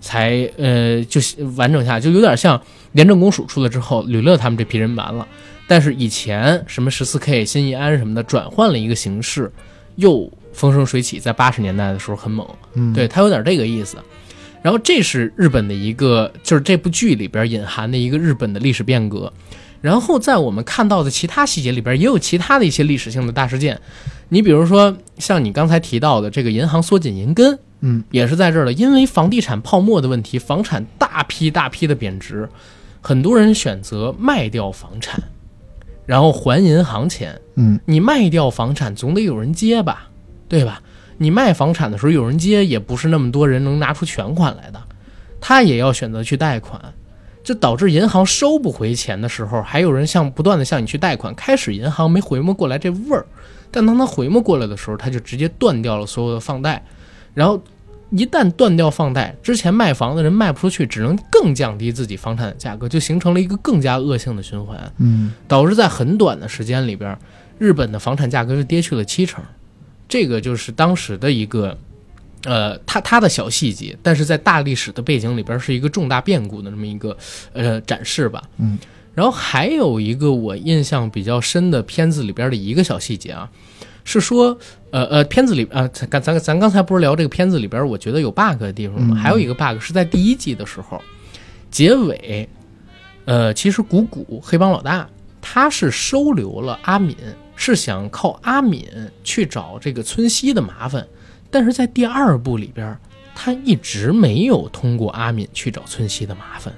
才呃就完整下，就有点像廉政公署出来之后，吕乐他们这批人完了。但是以前什么十四 K、新义安什么的，转换了一个形式，又风生水起，在八十年代的时候很猛，嗯，对，它有点这个意思。然后这是日本的一个，就是这部剧里边隐含的一个日本的历史变革。然后在我们看到的其他细节里边，也有其他的一些历史性的大事件。你比如说，像你刚才提到的这个银行缩紧银根，嗯，也是在这儿的。因为房地产泡沫的问题，房产大批大批的贬值，很多人选择卖掉房产，然后还银行钱。嗯，你卖掉房产总得有人接吧，对吧？你卖房产的时候有人接，也不是那么多人能拿出全款来的，他也要选择去贷款，就导致银行收不回钱的时候，还有人向不断的向你去贷款。开始银行没回摸过来这味儿，但当他回摸过来的时候，他就直接断掉了所有的放贷，然后一旦断掉放贷，之前卖房的人卖不出去，只能更降低自己房产的价格，就形成了一个更加恶性的循环，嗯，导致在很短的时间里边，日本的房产价格是跌去了七成。这个就是当时的一个，呃，它它的小细节，但是在大历史的背景里边是一个重大变故的这么一个呃展示吧。嗯，然后还有一个我印象比较深的片子里边的一个小细节啊，是说，呃呃，片子里啊，咱咱咱刚才不是聊这个片子里边，我觉得有 bug 的地方吗？嗯还有一个 bug 是在第一季的时候，结尾，呃，其实谷谷黑帮老大他是收留了阿敏。是想靠阿敏去找这个村西的麻烦，但是在第二部里边，他一直没有通过阿敏去找村西的麻烦，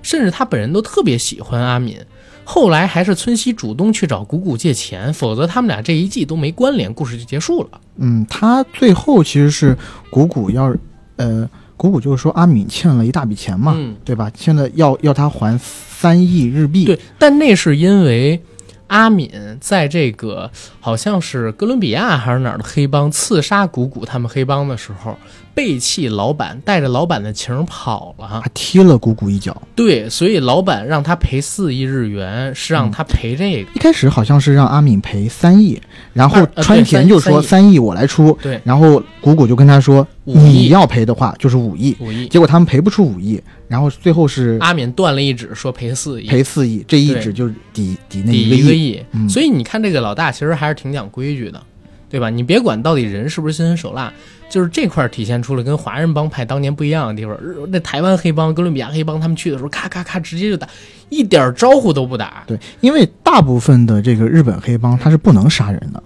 甚至他本人都特别喜欢阿敏。后来还是村西主动去找谷谷借钱，否则他们俩这一季都没关联，故事就结束了。嗯，他最后其实是谷谷要，呃，谷谷就是说阿敏欠了一大笔钱嘛，嗯，对吧？现在要要他还三亿日币，对，但那是因为。阿敏在这个好像是哥伦比亚还是哪儿的黑帮刺杀谷谷他们黑帮的时候，背弃老板，带着老板的情跑了，还踢了姑姑一脚。对，所以老板让他赔四亿日元，是让他赔这个。一开始好像是让阿敏赔三亿，然后呃川田就说三亿。我来出，对，然后姑姑就跟他说你要赔的话就是五亿，五亿。结果他们赔不出五亿，然后最后是阿敏断了一指，说赔四亿，赔四亿，这一指就抵抵那一个亿。嗯。所以你看这个老大其实还是挺讲规矩的，对吧？你别管到底人是不是心狠手辣，就是这块体现出了跟华人帮派当年不一样的地方。那台湾黑帮、哥伦比亚黑帮他们去的时候，咔咔咔直接就打，一点招呼都不打。对，因为大部分的这个日本黑帮他是不能杀人的，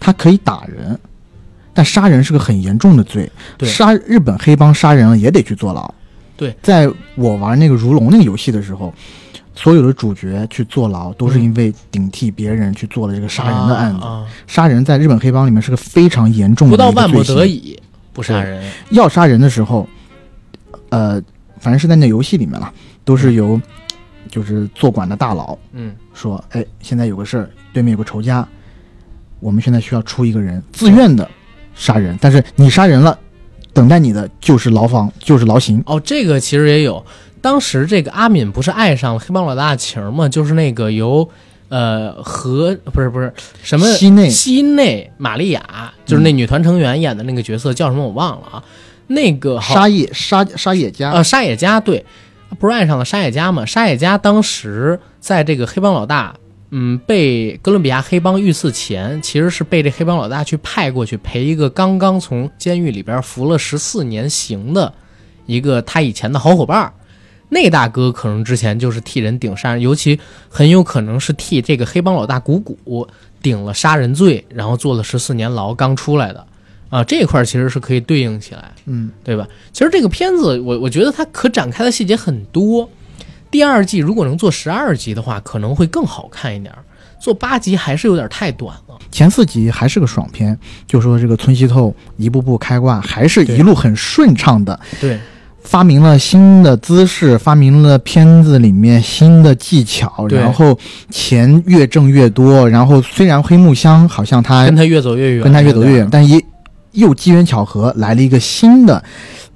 他可以打人，但杀人是个很严重的罪。对杀日本黑帮杀人了也得去坐牢。对，在我玩那个如龙那个游戏的时候。所有的主角去坐牢，都是因为顶替别人去做了这个杀人的案子。啊啊、杀人在日本黑帮里面是个非常严重的不到万不得已不杀人。要杀人的时候，呃，反正是在那游戏里面了，都是由就是坐馆的大佬，嗯，说，哎，现在有个事儿，对面有个仇家，我们现在需要出一个人自愿的杀人，但是你杀人了，等待你的就是牢房，就是牢刑。哦，这个其实也有。当时这个阿敏不是爱上了黑帮老大的情吗？就是那个由呃和不是不是什么西内西内玛利亚，就是那女团成员演的那个角色、叫什么我忘了啊。那个沙野沙沙野家呃沙野家对，不是爱上了沙野家吗？沙野家当时在这个黑帮老大嗯被哥伦比亚黑帮遇刺前，其实是被这黑帮老大去派过去陪一个刚刚从监狱里边服了十四年刑的一个他以前的好伙伴儿。那大哥可能之前就是替人顶杀人，尤其很有可能是替这个黑帮老大谷谷顶了杀人罪，然后坐了十四年牢刚出来的，啊，这块其实是可以对应起来，嗯，对吧？其实这个片子我我觉得它可展开的细节很多，第二季如果能做十二集的话，可能会更好看一点，做八集还是有点太短了。前四集还是个爽片，就说这个村西透一步步开挂，还是一路很顺畅的。对，发明了新的姿势，发明了片子里面新的技巧，然后钱越挣越多。然后虽然黑木香好像他跟他越走越远，跟他越走越远，但也又机缘巧合来了一个新的，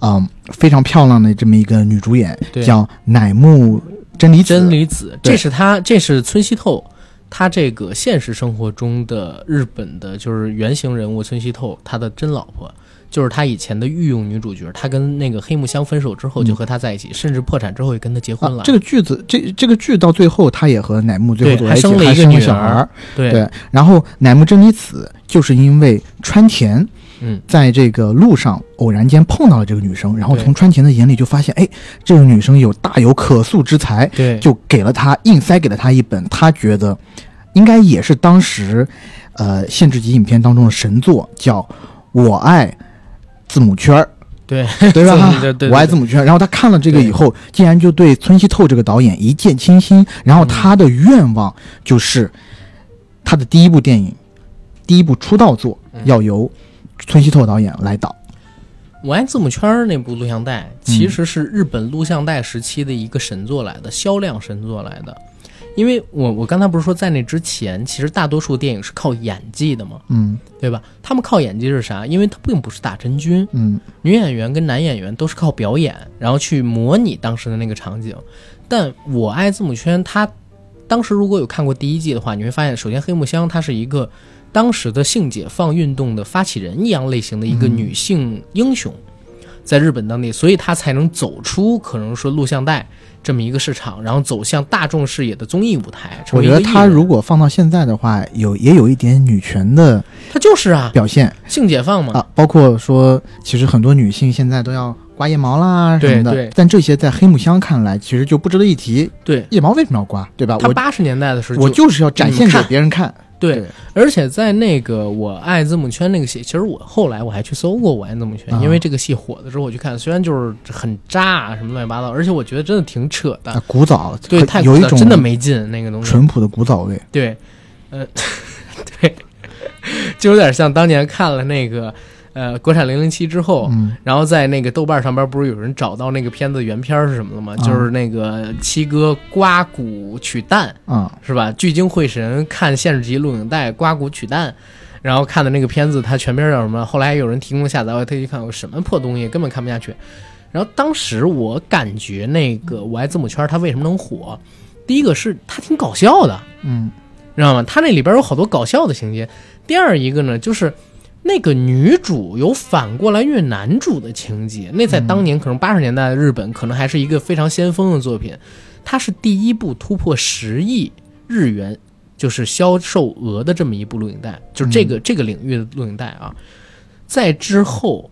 嗯，非常漂亮的这么一个女主演，对叫乃木真理子。真理子，这是他，这是村西透，他这个现实生活中的日本的，就是原型人物村西透，他的真老婆，就是他以前的御用女主角。他跟那个黑木香分手之后，就和他在一起，甚至破产之后也跟他结婚了。啊这个剧子，这这个剧到最后，他也和乃木最后走在一起，还生了一个小孩。对，对，然后乃木真理子就是因为川田嗯，在这个路上偶然间碰到了这个女生，然后从川田的眼里就发现，哎，这个女生有大有可塑之才，对，就给了他硬塞给了他一本他觉得应该也是当时呃限制级影片当中的神作，叫《我爱字母圈儿》，对对吧？对对对我爱字母圈。然后他看了这个以后，竟然就对村西透这个导演一见倾心，然后他的愿望就是他的第一部电影、第一部出道作嗯要由村西透导演来导。我爱字母圈那部录像带，其实是日本录像带时期的一个神作来的，销量神作来的。因为我我刚才不是说在那之前，其实大多数电影是靠演技的嘛，嗯对吧？他们靠演技是啥？因为他并不是打真菌，嗯女演员跟男演员都是靠表演，然后去模拟当时的那个场景。但我爱字母圈，他当时如果有看过第一季的话，你会发现，首先黑木香她是一个当时的性解放运动的发起人一样类型的一个嗯女性英雄，在日本当地，所以她才能走出可能说录像带这么一个市场，然后走向大众视野的综艺舞台。我觉得他如果放到现在的话，有也有一点女权的他就是啊，表现。性解放嘛，啊，包括说，其实很多女性现在都要刮腋毛啦什么的，对对但这些在黑木香看来，其实就不值得一提。对。腋毛为什么要刮，对吧？我她八十年代的时候我就是要展现给别人看。对对，而且在那个我爱字母圈那个戏，其实我后来我还去搜过我爱字母圈，啊。因为这个戏火的时候我去看，虽然就是很渣啊什么乱七八糟，而且我觉得真的挺扯的，啊，古早，对，很太有一种真的没劲那个东西，淳朴的古早味。对，呃，对，就有点像当年看了那个呃国产零零七之后，嗯然后在那个豆瓣上边不是有人找到那个片子原片是什么了吗？啊就是那个七哥刮骨取蛋。啊，是吧？聚精会神看现实级录影带，刮骨取蛋，然后看的那个片子，它全名叫什么？后来有人提供下载，我特意看，我什么破东西，根本看不下去。然后当时我感觉那个《我爱字母圈》它为什么能火？第一个是它挺搞笑的，嗯知道吗？它那里边有好多搞笑的情节。第二一个呢，就是那个女主有反过来虐男主的情节，那在当年可能八十年代的日本，可能还是一个非常先锋的作品。它是第一部突破十亿日元就是销售额的这么一部录影带，就是这个、这个领域的录影带啊。在之后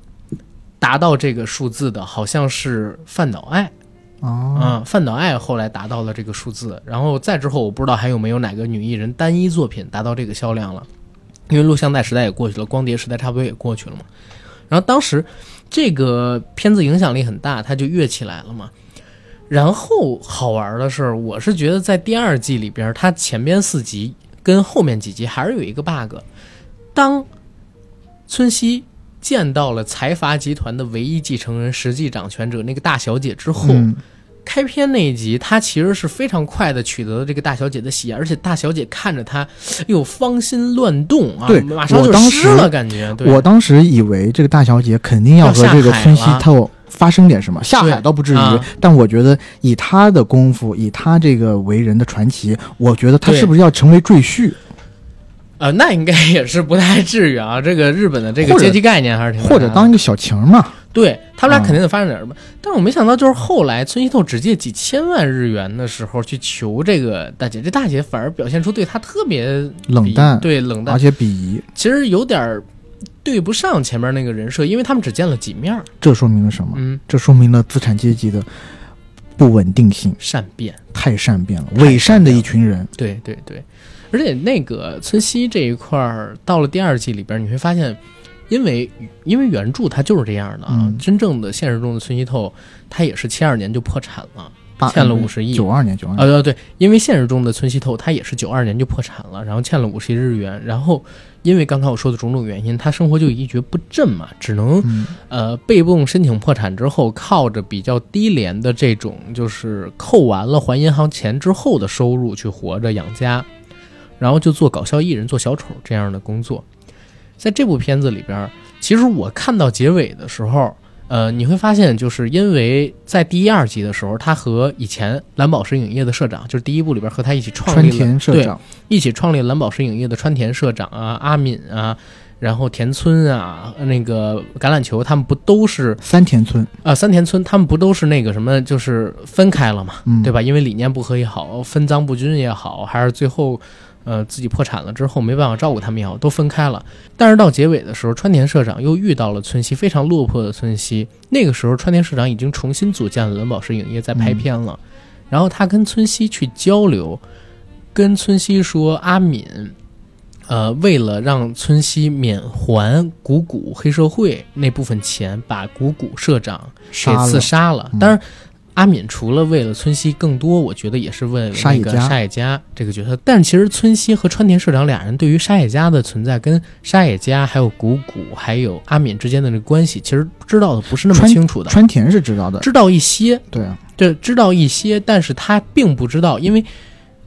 达到这个数字的，好像是饭岛爱。哦，嗯，饭岛爱后来达到了这个数字，然后再之后我不知道还有没有哪个女艺人单一作品达到这个销量了，因为录像带时代也过去了，光碟时代差不多也过去了嘛。然后当时这个片子影响力很大，它就跃起来了嘛。然后好玩的是，我是觉得在第二季里边，它前边四集跟后面几集还是有一个 bug，当村西见到了财阀集团的唯一继承人、实际掌权者那个大小姐之后，开篇那一集，他其实是非常快的取得了这个大小姐的喜爱，而且大小姐看着他，又芳心乱动啊，对马上就湿了，感觉。对，我当时以为这个大小姐肯定要和这个村西透发生点什么，下海倒不至于，啊。但我觉得以他的功夫，以他这个为人的传奇，我觉得他是不是要成为赘婿，呃，那应该也是不太至于啊。这个日本的这个阶级概念还是挺或者当一个小情嘛？对他们俩嗯肯定得发生点什么。但是我没想到，就是后来村西透只借几千万日元的时候去求这个大姐，这大姐反而表现出对他特别冷淡对冷淡而，且鄙夷，其实有点儿对不上前面那个人设，因为他们只见了几面，这说明了什么？嗯，这说明了资产阶级的不稳定性善变。太善变了，伪善的一群人。对对对，而且那个村西这一块儿，到了第二季里边，你会发现，因为因为原著它就是这样的啊，嗯真正的现实中的村西透，他也是七二年就破产了，欠了五十亿。九二年，九二年。啊，对，因为现实中的村西透他也是九二年就破产了，然后欠了五十亿日元，然后因为刚才我说的种种原因，他生活就一蹶不振嘛，只能呃被动申请破产之后，靠着比较低廉的这种就是扣完了还银行钱之后的收入去活着养家，然后就做搞笑艺人、做小丑这样的工作。在这部片子里边，其实我看到结尾的时候。呃，你会发现，就是因为在第一、二集的时候，他和以前蓝宝石影业的社长，就是第一部里边和他一起创立了，对，一起创立蓝宝石影业的川田社长啊，阿敏啊，然后田村啊，那个橄榄球，他们不都是三田村啊？三田村他们不都是那个什么，就是分开了嘛，对吧？因为理念不合也好，分赃不均也好，还是最后。呃，自己破产了之后没办法照顾他们也好，都分开了。但是到结尾的时候，川田社长又遇到了村西，非常落魄的村西。那个时候，川田社长已经重新组建了蓝宝石影业，在拍片了。然后他跟村西去交流，跟村西说：“阿敏，呃，为了让村西免还谷谷黑社会那部分钱，把谷谷社长给刺杀了。”当然。阿敏除了为了村西，更多我觉得也是为了那个沙野家这个角色。但其实村西和川田社长俩人对于沙野家的存在，跟沙野家还有谷谷还有阿敏之间的那个关系，其实知道的不是那么清楚的。川田是知道的，知道一些。对啊，对，知道一些，但是他并不知道，因为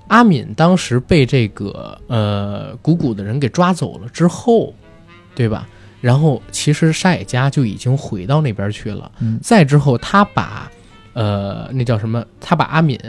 阿敏当时被这个呃谷谷的人给抓走了之后，对吧？然后其实沙野家就已经回到那边去了。嗯，再之后他把。呃，那叫什么？他把阿敏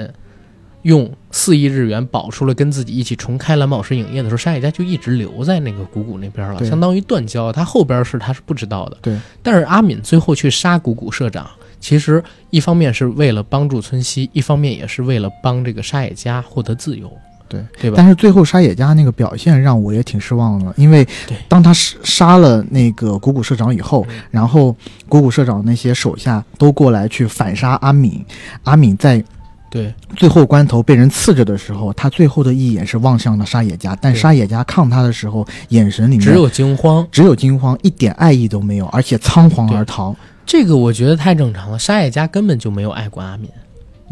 用四亿日元保出了，跟自己一起重开蓝宝石影业的时候，沙野家就一直留在那个谷谷那边了，相当于断交。他后边是他是不知道的。对。但是阿敏最后去杀谷谷社长，其实一方面是为了帮助村西，一方面也是为了帮这个沙野家获得自由。对对吧？但是最后沙野家那个表现让我也挺失望的，因为当他杀杀了那个谷谷社长以后，然后谷谷社长那些手下都过来去反杀阿敏，阿敏在对最后关头被人刺着的时候，他最后的一眼是望向了沙野家，但沙野家抗他的时候，眼神里面只有惊慌，只有惊慌，一点爱意都没有，而且仓皇而逃。这个我觉得太正常了，沙野家根本就没有爱过阿敏。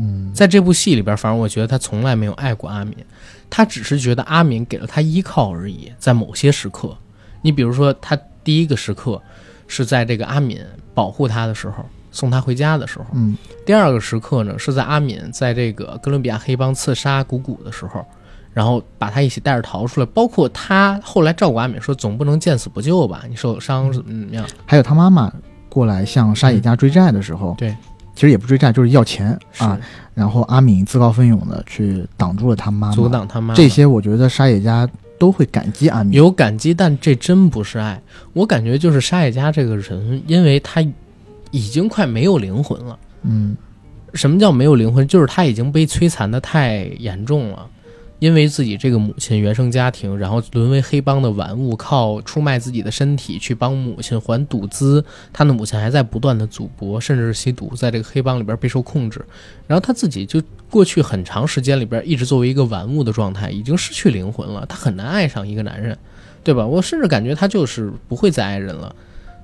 嗯，在这部戏里边，反正我觉得他从来没有爱过阿敏，他只是觉得阿敏给了他依靠而已。在某些时刻，你比如说，他第一个时刻是在这个阿敏保护他的时候，送他回家的时候，嗯，第二个时刻呢是在阿敏在这个哥伦比亚黑帮刺杀谷谷的时候，然后把他一起带着逃出来。包括他后来照顾阿敏，说总不能见死不救吧？你受伤怎么怎么样？还有他妈妈过来向沙野家追债的时候，对。其实也不追债，就是要钱啊。然后阿敏自告奋勇的去挡住了他妈妈，阻挡他妈。这些我觉得沙野家都会感激阿敏，有感激，但这真不是爱。我感觉就是沙野家这个人，因为他已经快没有灵魂了。嗯，什么叫没有灵魂？就是他已经被摧残的太严重了。因为自己这个母亲原生家庭，然后沦为黑帮的玩物，靠出卖自己的身体去帮母亲还赌资。他的母亲还在不断的赌博，甚至是吸毒，在这个黑帮里边备受控制。然后他自己就过去很长时间里边一直作为一个玩物的状态，已经失去灵魂了。他很难爱上一个男人，对吧？我甚至感觉他就是不会再爱人了，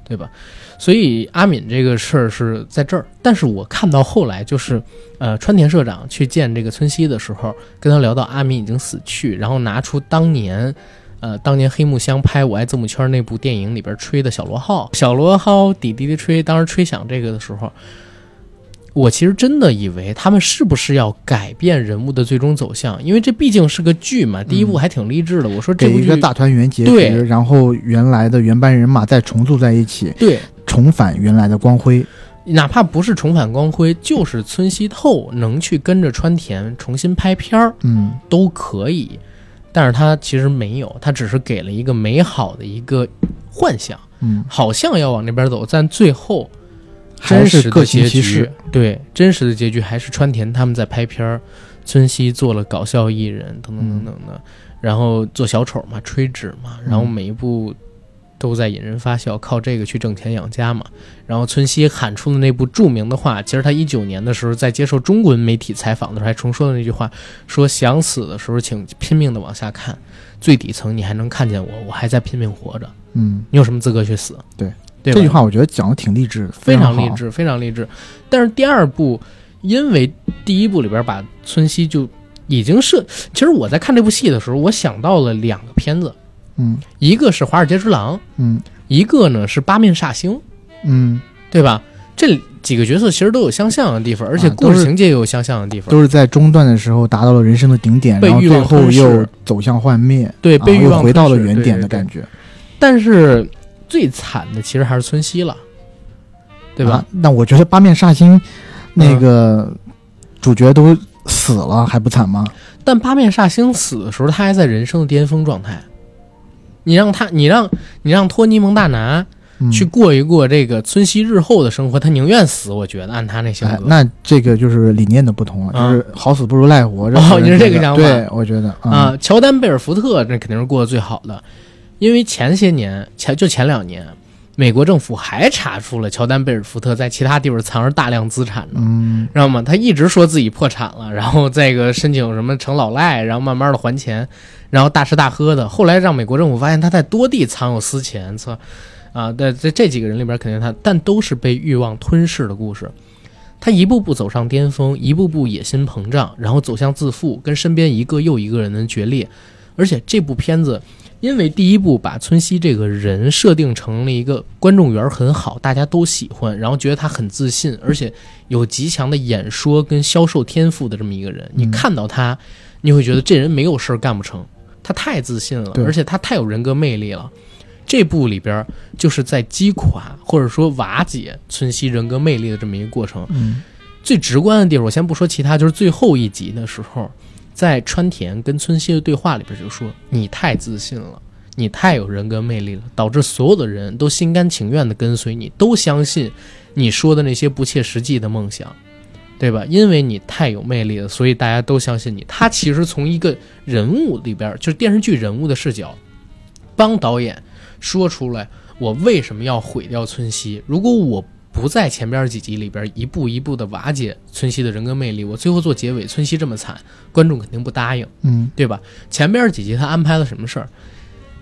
对吧？所以阿敏这个事儿是在这儿，但是我看到后来就是，呃，川田社长去见这个村西的时候，跟他聊到阿敏已经死去，然后拿出当年，呃，当年黑木香拍《我爱字母圈》那部电影里边吹的小螺号，小螺号滴滴滴吹，当时吹响这个的时候，我其实真的以为他们是不是要改变人物的最终走向，因为这毕竟是个剧嘛，第一部还挺励志的。我说这一个大团圆结局，然后原来的原班人马再重组在一起，对。重返原来的光辉，哪怕不是重返光辉，就是村西透能去跟着川田重新拍片儿，嗯，都可以。但是他其实没有，他只是给了一个美好的一个幻想，嗯，好像要往那边走，但最后真实的结局，对，真实的结局还是川田他们在拍片儿，村西做了搞笑艺人，等等等等的，然后做小丑嘛，吹纸嘛，然后每一部。都在引人发笑，靠这个去挣钱养家嘛。然后村西喊出的那部著名的话，其实他一九年的时候在接受中国媒体采访的时候还重说的那句话，说想死的时候请拼命的往下看，最底层你还能看见我，我还在拼命活着。嗯，你有什么资格去死？对，这句话我觉得讲的挺励志，非常励志，非常励志。但是第二部因为第一部里边把村西就已经是，其实我在看这部戏的时候，我想到了两个片子，嗯。一个是《华尔街之狼》，嗯。一个呢是《八面煞星》，嗯，对吧？这几个角色其实都有相像的地方，而且故事情节也有相像的地方。都是在中段的时候达到了人生的顶点，然后最后又走向幻灭，对，被欲望回到了原点对对对。的感觉，但是最惨的其实还是村西了，对吧？啊那我觉得八面煞星那个主角都死了还不惨吗？但八面煞星死的时候，他还在人生的巅峰状态。你让他，你让你让托尼蒙大拿嗯去过一过这个村西日后的生活，他宁愿死。我觉得按他那性格，，哎那这个就是理念的不同了，啊就是好死不如赖活着。哦你是这个想法对，我觉得啊，乔丹贝尔福特那肯定是过得最好的，因为前些年前就前两年，美国政府还查出了乔丹贝尔福特在其他地方藏着大量资产呢。嗯知道吗？他一直说自己破产了，然后这个申请什么成老赖，然后慢慢的还钱，然后大吃大喝的。后来让美国政府发现他在多地藏有私钱，操啊！在在这几个人里边，肯定他，但都是被欲望吞噬的故事。他一步步走上巅峰，一步步野心膨胀，然后走向自负，跟身边一个又一个人的决裂。而且这部片子，因为第一部把村西这个人设定成了一个观众缘很好，大家都喜欢，然后觉得他很自信，而且有极强的演说跟销售天赋的这么一个人。你嗯看到他，你会觉得这人没有事儿干不成，他太自信了，而且他太有人格魅力了。这部里边就是在击垮或者说瓦解村西人格魅力的这么一个过程。嗯最直观的地方，我先不说其他，就是最后一集的时候，在川田跟村西的对话里边就说：“你太自信了，你太有人格魅力了，导致所有的人都心甘情愿地跟随你，都相信你说的那些不切实际的梦想，对吧？因为你太有魅力了，所以大家都相信你。”他其实从一个人物里边，就是电视剧人物的视角，帮导演说出来我为什么要毁掉村西。如果我不在前边几集里边一步一步的瓦解村西的人格魅力，我最后做结尾，村西这么惨，观众肯定不答应，嗯对吧？前边几集他安排了什么事儿？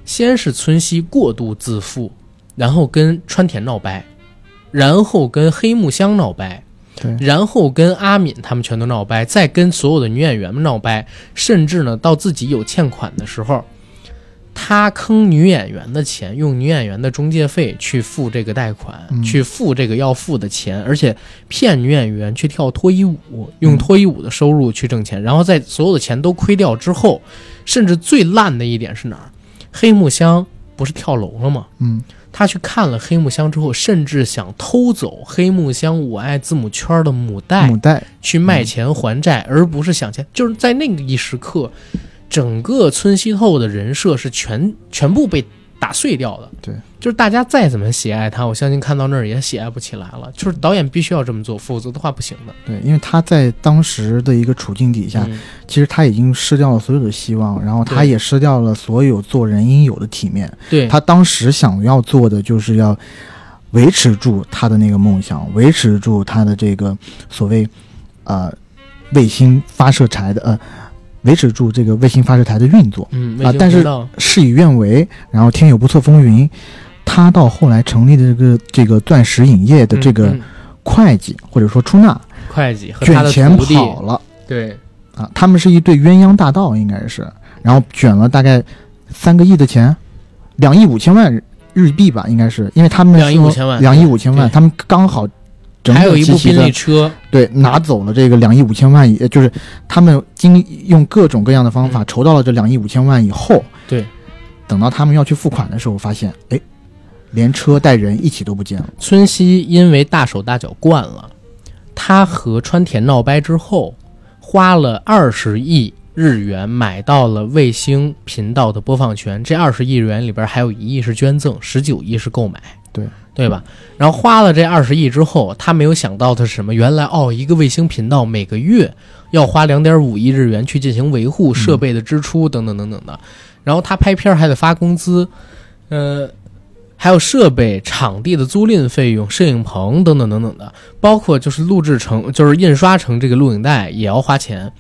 先是村西过度自负，然后跟川田闹掰，然后跟黑木香闹掰，对，然后跟阿敏他们全都闹掰，再跟所有的女演员们闹掰，甚至呢，到自己有欠款的时候，他坑女演员的钱，用女演员的中介费去付这个贷款，嗯去付这个要付的钱，而且骗女演员去跳脱衣舞，用脱衣舞的收入去挣钱，然后在所有的钱都亏掉之后，甚至最烂的一点是哪儿？黑木香不是跳楼了吗？嗯他去看了黑木香之后，甚至想偷走黑木香我爱字母圈的母带母带，去卖钱还债，而不是想钱。就是在那个一时刻，整个村西透的人设是全全部被打碎掉的。对，就是大家再怎么喜爱他，我相信看到那儿也喜爱不起来了。就是导演必须要这么做，否则的话不行的。对，因为他在当时的一个处境底下，嗯其实他已经失掉了所有的希望，然后他也失掉了所有做人应有的体面。对，他当时想要做的就是要维持住他的那个梦想，维持住他的这个所谓呃卫星发射柴的呃维持住这个卫星发射台的运作。嗯啊但是事与愿违，然后天有不测风云，他到后来成立的这个这个钻石影业的这个嗯会计、或者说出纳会计和卷钱，跑了。对，啊，他们是一对鸳鸯大盗，应该是，然后卷了大概三个亿的钱，两亿五千万日日币吧，应该是，因为他们两亿五千万两亿五千万，他们刚好整还有整齐齐的一部宾利车，对拿走了这个两亿五千万以，呃就是他们经用各种各样的方法嗯筹到了这两亿五千万以后，对，等到他们要去付款的时候，发现哎，连车带人一起都不见了。村西因为大手大脚惯了，他和川田闹掰之后，花了二十亿日元买到了卫星频道的播放权。这二十亿日元里边还有一亿是捐赠，十九亿是购买，对对吧？然后花了这二十亿之后，他没有想到的是什么？原来哦，一个卫星频道每个月要花两点五亿日元去进行维护设备的支出等等等等的。然后他拍片儿还得发工资，呃，还有设备、场地的租赁费用、摄影棚等等等等的，包括就是录制成，就是印刷成这个录影带也要花钱。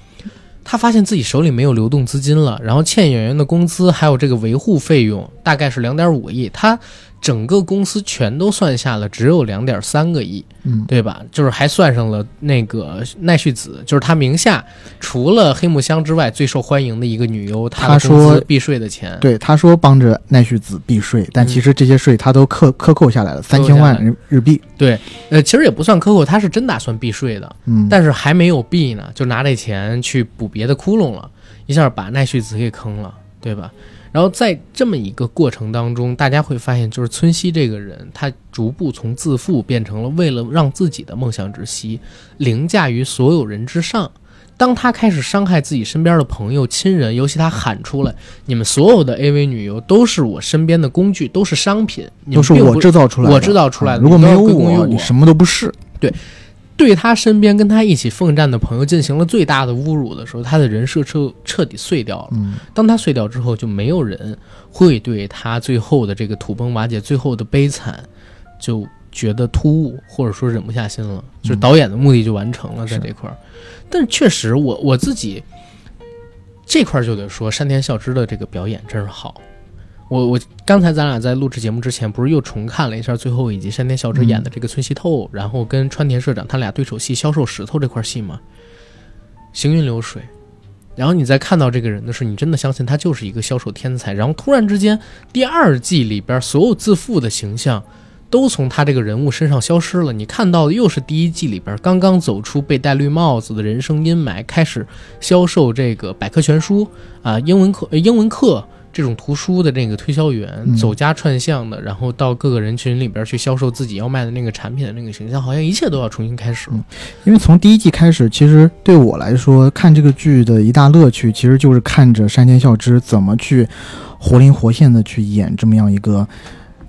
他发现自己手里没有流动资金了，然后欠演员的工资还有这个维护费用大概是两点五个亿，他整个公司全都算下了只有两点三个亿，嗯，对吧？就是还算上了那个奈绪子，就是他名下除了黑木香之外最受欢迎的一个女优，她说避税的钱。对，他说帮着奈绪子避税，但嗯其实这些税他都克克扣下来了，三千万日日币。呃，其实也不算克扣，他是真打算避税的，嗯，但是还没有避呢，就拿这钱去补别的窟窿了，一下把奈绪子给坑了，对吧？然后在这么一个过程当中，大家会发现，就是村西这个人，他逐步从自负变成了为了让自己的梦想窒息，凌驾于所有人之上。当他开始伤害自己身边的朋友、亲人，尤其他喊出来：“你们所有的 AV 女优都是我身边的工具，都是商品，你都是我制造出来的，我制造出来的啊如果没有我你什么都不是。对他身边跟他一起奋战的朋友进行了最大的侮辱的时候，他的人设彻彻底碎掉了。嗯，当他碎掉之后，就没有人会对他最后的这个土崩瓦解、最后的悲惨，就觉得突兀，或者说忍不下心了。就是导演的目的就完成了在这块儿。但是确实我，我自己这块儿就得说，山田孝之的这个表演真是好。我我刚才咱俩在录制节目之前，不是又重看了一下最后一集山田孝之演的这个村西透，然后跟川田社长他俩对手戏销售石头这块戏嘛，行云流水。然后你再看到这个人的时候，你真的相信他就是一个销售天才。然后突然之间，第二季里边所有自负的形象都从他这个人物身上消失了。你看到的又是第一季里边刚刚走出被戴绿帽子的人生阴霾，开始销售这个百科全书啊、英文课、呃英文课这种图书的这个推销员，嗯走家串巷的，然后到各个人群里边去销售自己要卖的那个产品的那个形象，好像一切都要重新开始了。因为从第一季开始，其实对我来说，看这个剧的一大乐趣，其实就是看着山田孝之怎么去活灵活现的去演这么样一个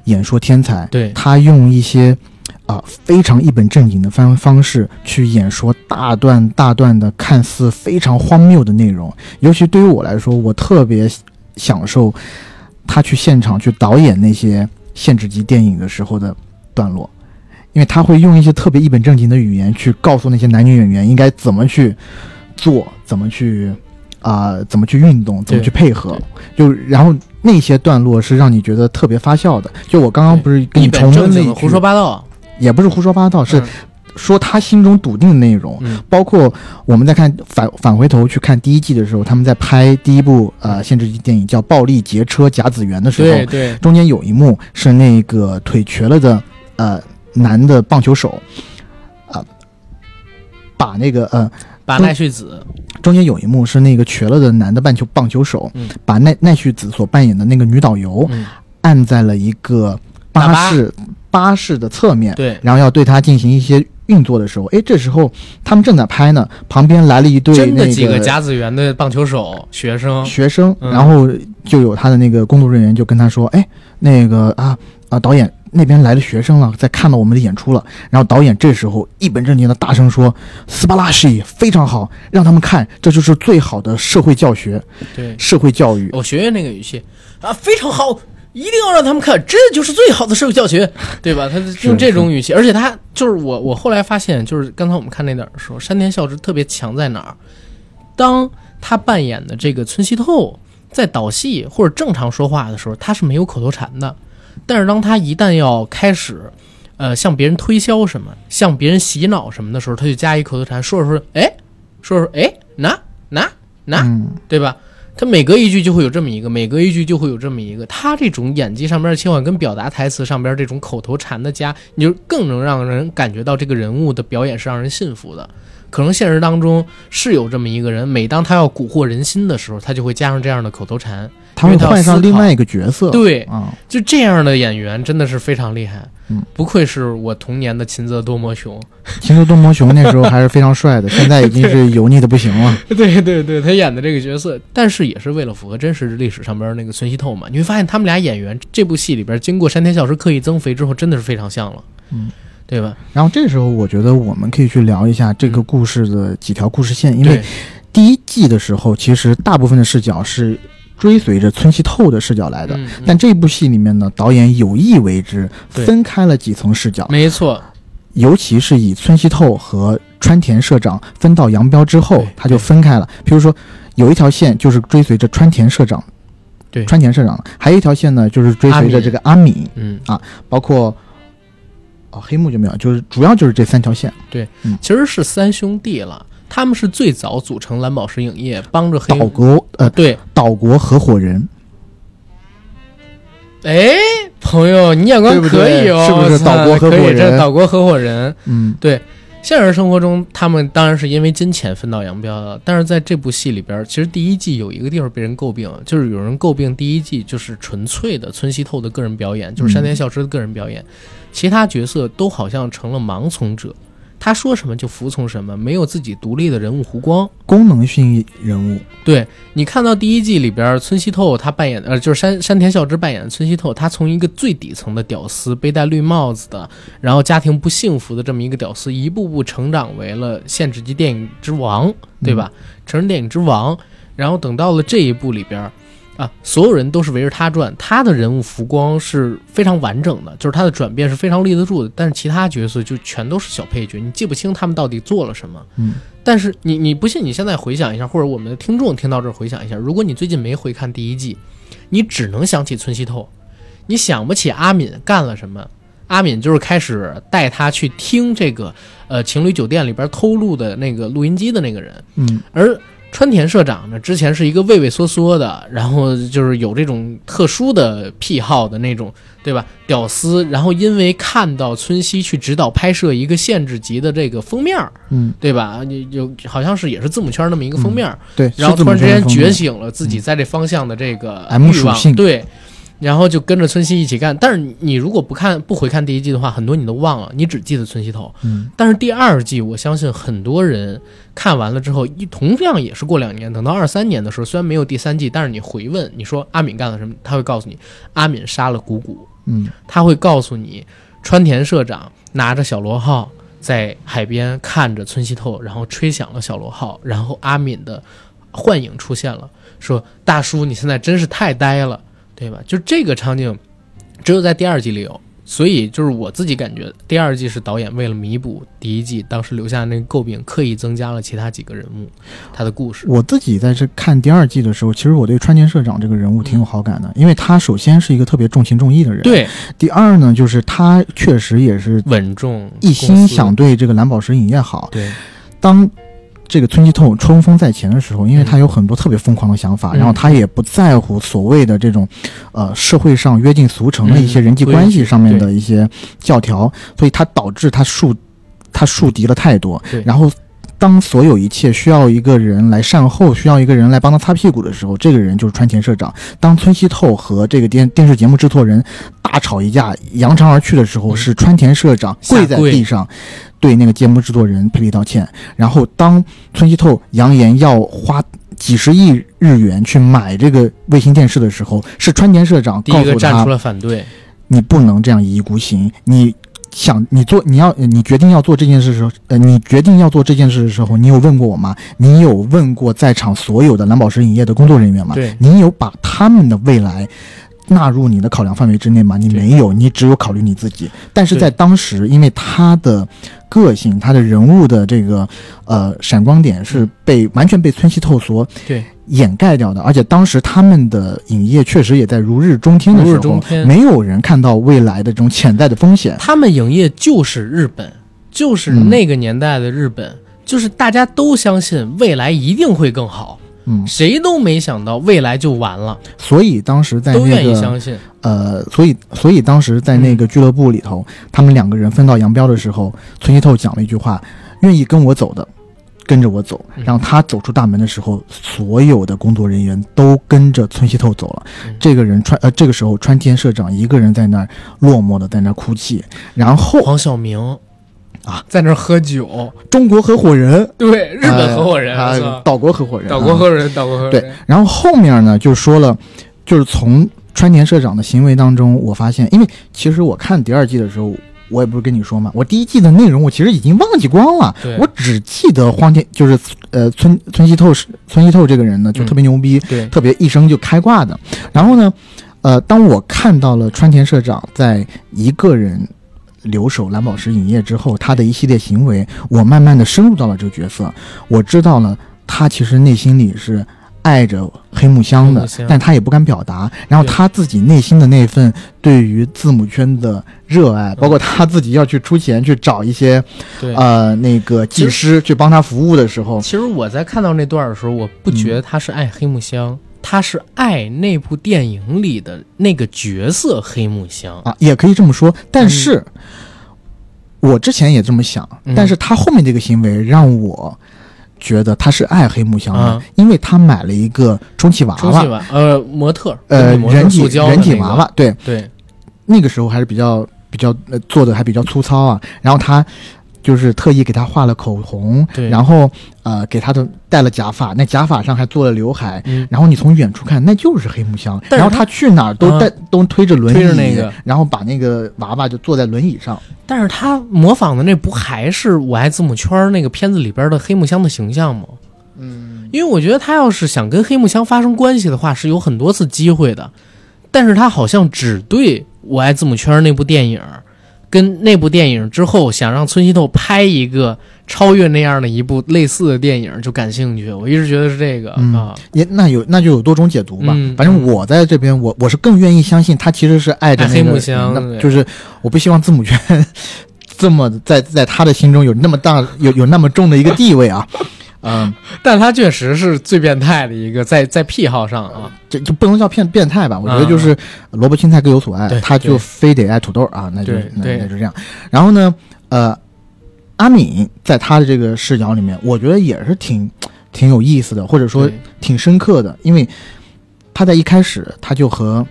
演说天才。对，他用一些啊、非常一本正经的方方式去演说大段大段的看似非常荒谬的内容，尤其对于我来说，我特别享受他去现场去导演那些限制级电影的时候的段落，因为他会用一些特别一本正经的语言去告诉那些男女演员应该怎么去做，怎么去。啊、怎么去运动，怎么去配合，就然后那些段落是让你觉得特别发笑的。就我刚刚不是跟你重温了一句正经的胡说八道，也不是胡说八道，是嗯说他心中笃定的内容。嗯。包括我们在看返返回头去看第一季的时候，他们在拍第一部呃限制级电影叫《暴力劫车甲子园》的时候，对对，中间有一幕是那个腿瘸了的呃男的棒球手，啊、把那个呃把奈绪子，中间有一幕是那个瘸了的男的棒球棒球手，嗯。把奈奈绪子所扮演的那个女导游嗯，按在了一个巴士巴士的侧面，对，然后要对它进行一些运作的时候，哎，这时候他们正在拍呢，旁边来了一对那真的几个甲子园的棒球手学生，学生，嗯。然后就有他的那个工作人员就跟他说，哎，那个啊啊导演那边来了学生了，在看到我们的演出了。然后导演这时候一本正经的大声说：“斯巴拉西非常好，让他们看，这就是最好的社会教学、对，社会教育。我学学那个语气。啊，非常好，一定要让他们看，这就是最好的社会教学，对吧？他用这种语气，而且他就是我，我后来发现，就是刚才我们看那点儿的时候，山田孝之特别强在哪儿？当他扮演的这个村西透在导戏或者正常说话的时候，他是没有口头禅的，但是当他一旦要开始。呃，向别人推销什么，向别人洗脑什么的时候，他就加一口头禅，说着说着，哎，说着说着，哎，拿拿拿，嗯，对吧？他每隔一句就会有这么一个，每隔一句就会有这么一个。他这种演技上边的切换跟表达台词上边这种口头禅的加，你就更能让人感觉到这个人物的表演是让人信服的。可能现实当中是有这么一个人，每当他要蛊惑人心的时候，他就会加上这样的口头禅。他会换上另外一个角色。对，啊，就这样的演员真的是非常厉害。嗯，不愧是我童年的秦泽多摩雄。秦泽多摩雄那时候还是非常帅的，现在已经是油腻的不行了。对对对，他演的这个角色，但是也是为了符合真实历史上边那个孙熙透嘛。你会发现他们俩演员这部戏里边，经过山田孝之刻意增肥之后，真的是非常像了，嗯，对吧？然后这时候，我觉得我们可以去聊一下这个故事的几条故事线，因为第一季的时候，其实大部分的视角是追随着村西透的视角来的。嗯嗯。但这部戏里面呢，导演有意为之，分开了几层视角，没错，尤其是以村西透和川田社长分道扬镳之后，他就分开了。比如说，有一条线就是追随着川田社长对。川田社长，还有一条线呢，就是追随着这个阿敏，嗯，包括哦黑幕就没有，就是主要就是这三条线。对其实是三兄弟了，他们是最早组成蓝宝石影业，帮着黑岛国呃对，岛国合伙人，哎，朋友，你眼光可以哦，对是不是岛国合伙人这岛国合伙人。嗯，对现实生活中，他们当然是因为金钱分道扬镳了。但是在这部戏里边，其实第一季有一个地方被人诟病，就是有人诟病第一季就是纯粹的村西透的个人表演，就是山田孝之的个人表演，其他角色都好像成了盲从者，他说什么就服从什么，没有自己独立的人物弧光。功能性人物，对你看到第一季里边，村西透他扮演的，呃，就是山山田孝之扮演的村西透，他从一个最底层的屌丝，背戴绿帽子的，然后家庭不幸福的这么一个屌丝，一步步成长为了限制级电影之王，对吧？成人电影之王。然后等到了这一部里边，啊，所有人都是围着他转，他的人物浮光是非常完整的，就是他的转变是非常立得住的。但是其他角色就全都是小配角，你记不清他们到底做了什么。嗯，但是你你不信，你现在回想一下，或者我们的听众听到这儿回想一下，如果你最近没回看第一季，你只能想起村西透，你想不起阿敏干了什么。阿敏就是开始带他去听这个呃情侣酒店里边偷录的那个录音机的那个人，嗯，而川田社长呢，之前是一个畏畏缩缩的，然后就是有这种特殊的癖好的那种，对吧？屌丝，然后因为看到村西去指导拍摄一个限制级的这个封面儿，嗯，对吧？就就好像是也是字母圈那么一个封面儿，对，然后突然之间觉醒了自己在这方向的这个欲望对，然后就跟着村西一起干。但是你如果不看不回看第一季的话，很多你都忘了，你只记得村西头。嗯，但是第二季，我相信很多人看完了之后，一同样也是过两年，等到二三年的时候，虽然没有第三季，但是你回问你说阿敏干了什么，他会告诉你阿敏杀了谷谷，嗯，他会告诉你川田社长拿着小螺号在海边看着村西透，然后吹响了小螺号，然后阿敏的幻影出现了，说大叔你现在真是太呆了，对吧？就这个场景，只有在第二季里有。所以就是我自己感觉，第二季是导演为了弥补第一季当时留下的那个诟病，刻意增加了其他几个人物他的故事。我自己在这看第二季的时候，其实我对川田社长这个人物挺有好感的，因为他首先是一个特别重情重义的人，。对，第二呢，就是他确实也是稳重，一心想对这个蓝宝石影业好。对，当这个村西透冲锋在前的时候，因为他有很多特别疯狂的想法，嗯然后他也不在乎所谓的这种，呃，社会上约定俗成的一些嗯人际关系上面的一些教条，所以他导致他树他树敌了太多。然后，当所有一切需要一个人来善后，需要一个人来帮他擦屁股的时候，这个人就是川田社长。当村西透和这个电电视节目制作人大吵一架，扬长而去的时候，嗯是川田社长跪在地上。对那个节目制作人赔礼道歉，然后当村西透扬言要花几十亿日元去买这个卫星电视的时候，是川田社长第一个告诉他站出了反对，你不能这样一意孤行，你想你做你要你决定要做这件事的时候，呃，你决定要做这件事的时候，你有问过我吗？你有问过在场所有的蓝宝石影业的工作人员吗？对你有把他们的未来纳入你的考量范围之内吗？你没有，你只有考虑你自己。但是在当时，因为他的个性，他的人物的这个呃闪光点是被完全被村西透所对。掩盖掉的，而且当时他们的影业确实也在如日中天的时候，没有人看到未来的这种潜在的风险。他们影业就是日本，就是嗯。那个年代的日本，就是大家都相信未来一定会更好，嗯，谁都没想到未来就完了，所以当时在都那个愿意相信。呃，所以所以当时在那嗯个俱乐部里头，他们两个人分道扬镳的时候，村西透讲了一句话：“愿意跟我走的，跟着我走。”嗯然后他走出大门的时候，所有的工作人员都跟着村西透走了。嗯这个人川呃，这个时候川天社长一个人在那儿落寞的在那儿哭泣，然后黄晓明啊，在那儿喝酒，中国合伙人，对，日本合伙人，岛国合伙人，岛国合伙人，岛国合伙人。对，然后后面呢，就说了，就是从川田社长的行为当中，我发现，因为其实我看第二季的时候，我也不是跟你说嘛，我第一季的内容我其实已经忘记光了，我只记得荒田，就是呃村村西透是村西透这个人呢，就嗯特别牛逼，对，特别一生就开挂的。然后呢，呃，当我看到了川田社长在一个人。留守蓝宝石影业之后，他的一系列行为，我慢慢的深入到了这个角色，我知道了他其实内心里是爱着黑木香的，香但他也不敢表达。然后他自己内心的那份对于字母圈的热爱，嗯包括他自己要去出钱去找一些对。呃那个技师去帮他服务的时候，其实我在看到那段的时候，我不觉得他是爱黑木香，他是爱那部电影里的那个角色黑木香。啊，也可以这么说。但是，我之前也这么想，嗯但是他后面这个行为让我觉得他是爱黑木香的，啊因为他买了一个充气娃娃，娃，呃，模特，呃，人体人体娃，娃，对，对，那个时候还是比较比较呃做的还比较粗糙啊。然后他就是特意给他画了口红，对然后呃给他的戴了假发，那假发上还做了刘海。嗯，然后你从远处看，那就是黑木香。然后他去哪儿都啊带、都推着轮椅，推着那个然后把那个娃娃就坐在轮椅上。但是他模仿的那不还是《我爱字母圈》那个片子里边的黑木香的形象吗？嗯，因为我觉得他要是想跟黑木香发生关系的话，是有很多次机会的，但是他好像只对《我爱字母圈》那部电影，跟那部电影之后想让村西透拍一个超越那样的一部类似的电影就感兴趣。我一直觉得是这个、嗯啊，也那有那就有多种解读吧。嗯反正我在这边，我我是更愿意相信他其实是爱着黑那个木香就是我不希望字母圈 这么在在他的心中有那么大有有那么重的一个地位啊。嗯，但他确实是最变态的一个，在在癖好上啊，这就不能叫变变态吧？我觉得就是萝卜青菜各有所爱，对他就非得爱土豆啊，那就那就这样。然后呢，呃，阿敏在他的这个视角里面，我觉得也是挺挺有意思的，或者说挺深刻的，因为他在一开始他就和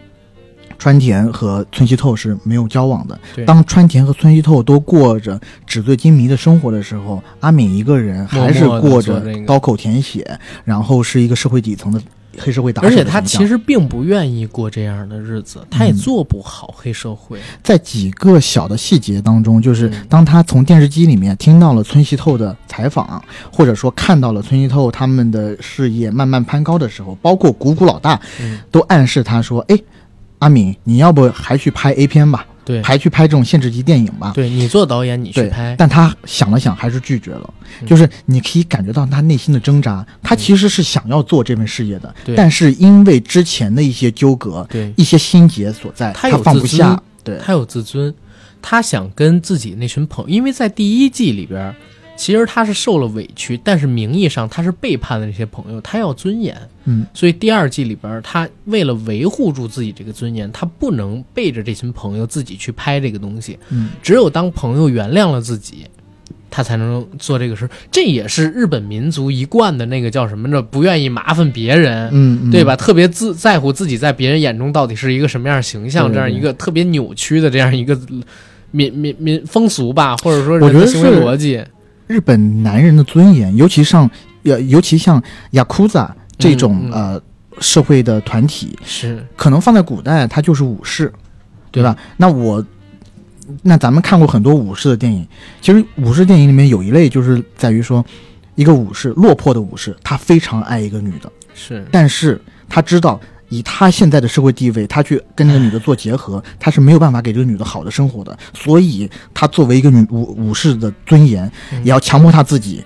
川田和村西透是没有交往的。当川田和村西透都过着纸醉金迷的生活的时候，阿敏一个人还是过着刀口舔血，然后是一个社会底层的黑社会打手而。且他其实并不愿意过这样的日子，他也嗯做不好黑社会。在几个小的细节当中，就是嗯当他从电视机里面听到了村西透的采访，或者说看到了村西透他们的事业慢慢攀高的时候，包括谷谷老大嗯，都暗示他说：“哎，阿敏，你要不还去拍 A 片吧，对，还去拍这种限制级电影吧？”对你做导演，你去拍，但他想了想，还是拒绝了。嗯就是你可以感觉到他内心的挣扎，他其实是想要做这份事业的，对但是因为之前的一些纠葛、对一些心结所在，他有放不下。对，他有自尊，他想跟自己那群朋友，因为在第一季里边，其实他是受了委屈，但是名义上他是背叛了这些朋友，他要尊严，嗯，所以第二季里边，他为了维护住自己这个尊严，他不能背着这群朋友自己去拍这个东西，嗯，只有当朋友原谅了自己。他才能做这个事，这也是日本民族一贯的那个叫什么呢？不愿意麻烦别人，嗯，嗯对吧？？特别自在乎自己在别人眼中到底是一个什么样的形象，这样一个特别扭曲的这样一个民民民风俗吧，或者说人的行为逻辑。日本男人的尊严，尤其上，呃，尤其像雅库扎这种、嗯嗯呃社会的团体，是可能放在古代，它就是武士，对吧？那我，那咱们看过很多武士的电影，其实武士电影里面有一类就是在于说，一个武士落魄的武士，他非常爱一个女的，是，但是他知道。以他现在的社会地位，他去跟那个女的做结合，他是没有办法给这个女的好的生活的。所以，他作为一个女武武士的尊严，嗯也要强迫他自己。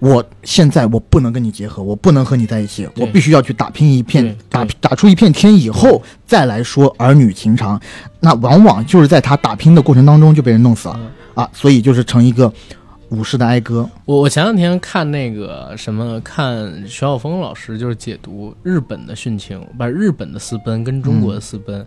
我现在我不能跟你结合，我不能和你在一起，我必须要去打拼一片，打打出一片天以后，再来说儿女情长。那往往就是在他打拼的过程当中就被人弄死了嗯啊，所以就是成一个武士的哀歌。我我前两天看那个什么，看徐晓峰老师就是解读日本的殉情，把日本的私奔跟中国的私奔。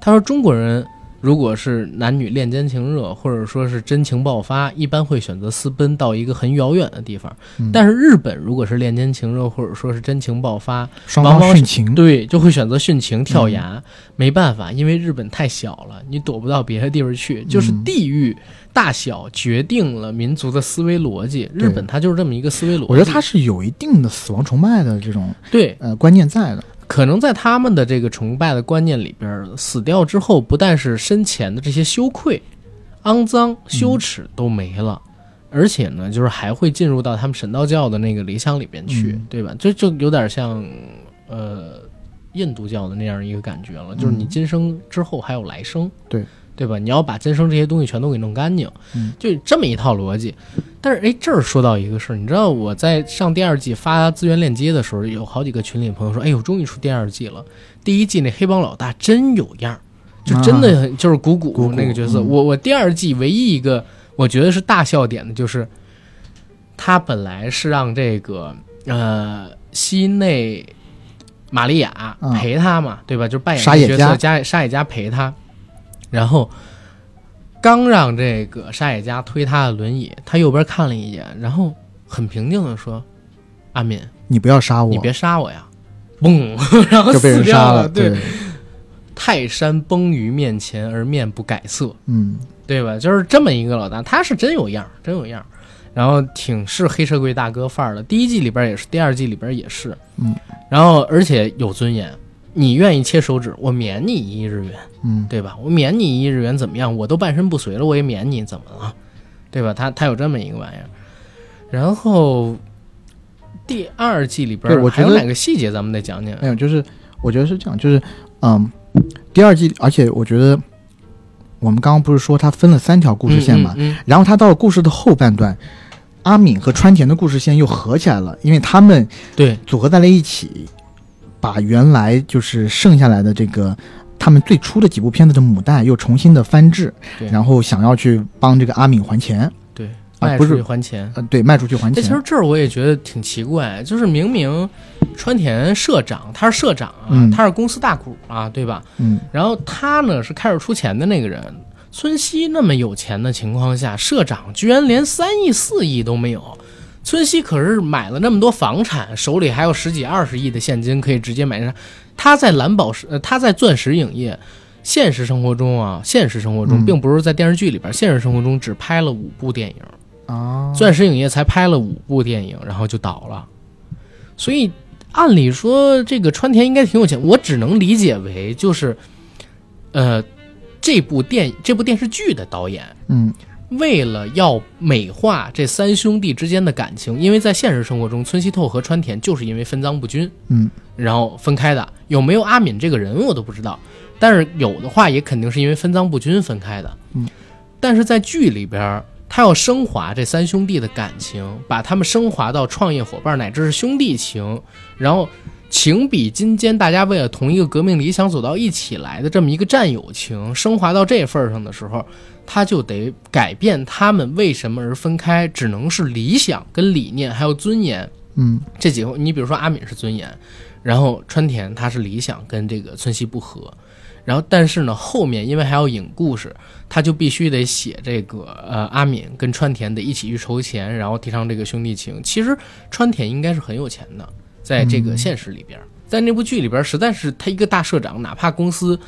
他说中国人如果是男女恋奸情热，或者说是真情爆发，一般会选择私奔到一个很遥远的地方。嗯但是日本如果是恋奸情热，或者说是真情爆发，双往往是方殉情，对，就会选择殉情跳崖。没办法，因为日本太小了，你躲不到别的地方去，就是嗯地域大小决定了民族的思维逻辑。日本它就是这么一个思维逻辑。我觉得它是有一定的死亡崇拜的这种对，呃观念在的。可能在他们的这个崇拜的观念里边，死掉之后，不但是生前的这些羞愧、肮脏、羞耻都没了。而且呢，就是还会进入到他们神道教的那个理想里边去，嗯对吧？这就有点像，呃，印度教的那样一个感觉了，就是你嗯今生之后还有来生，对对吧？你要把今生这些东西全都给弄干净，嗯，就这么一套逻辑。但是哎，这儿说到一个事儿，你知道我在上第二季发资源链接的时候，有好几个群里朋友说，哎呦，终于出第二季了，第一季那黑帮老大真有样儿，就真的很、就是谷谷谷谷那个角色。嗯我我第二季唯一一个我觉得是大笑点的就是，他本来是让这个呃西内玛利亚嗯陪他嘛，对吧？就扮演角色，加沙野加陪他，然后刚让这个沙野家推他的轮椅，他右边看了一眼，然后很平静的说：“阿敏，你不要杀我，你别杀我呀！”嘣，然后就被人杀了。对，泰山崩于面前而面不改色，嗯对吧？就是这么一个老大，他是真有样儿，真有样儿，然后挺是黑社会大哥范儿的。第一季里边也是，第二季里边也是，嗯，然后而且有尊严。你愿意切手指，我免你一日元，嗯对吧？我免你一日元怎么样？我都半身不遂了，我也免你，怎么了？对吧？他他有这么一个玩意儿。然后第二季里边对我觉得还有哪个细节咱们得讲讲？没有，就是我觉得是这样，就是嗯，第二季，而且我觉得我们刚刚不是说它分了三条故事线嘛，嗯嗯然后它到了故事的后半段，阿敏和川田的故事线又合起来了，因为他们对，组合在了一起，把原来就是剩下来的这个他们最初的几部片子的母带又重新的翻制，然后想要去帮这个阿敏还钱，对，啊不是卖出去还钱。呃，对，卖出去还钱，其实，这儿我也觉得挺奇怪，就是明明川田社长他是社长啊，嗯他是公司大股啊，对吧？嗯然后他呢是开始出钱的那个人。村西那么有钱的情况下，社长居然连三亿、四亿都没有。村西可是买了那么多房产，手里还有十几、二十亿的现金可以直接买上。他在蓝宝石，呃，他在钻石影业，现实生活中啊，现实生活中嗯并不是在电视剧里边，现实生活中只拍了五部电影。啊，钻石影业才拍了五部电影，然后就倒了。所以按理说，这个川田应该挺有钱，我只能理解为就是，呃，这部电这部电视剧的导演嗯为了要美化这三兄弟之间的感情，因为在现实生活中，村西透和川田就是因为分赃不均，嗯然后分开的。有没有阿敏这个人我都不知道，但是有的话也肯定是因为分赃不均分开的。嗯，但是在剧里边，他要升华这三兄弟的感情，把他们升华到创业伙伴乃至是兄弟情，然后情比金坚，大家为了同一个革命理想走到一起来的这么一个战友情，升华到这份儿上的时候，他就得改变他们为什么而分开，只能是理想跟理念还有尊严。嗯这几个，你比如说阿敏是尊严，然后川田他是理想跟这个村西不和，然后但是呢后面因为还要引故事，他就必须得写这个呃阿敏跟川田得一起去筹钱，然后提倡这个兄弟情。其实川田应该是很有钱的，在这个现实里边，在那部剧里边，实在是他一个大社长，哪怕公司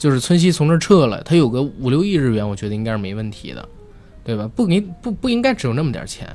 就是村西从这儿撤了，他有个五六亿日元，我觉得应该是没问题的，对吧？不应不不应该只有那么点钱，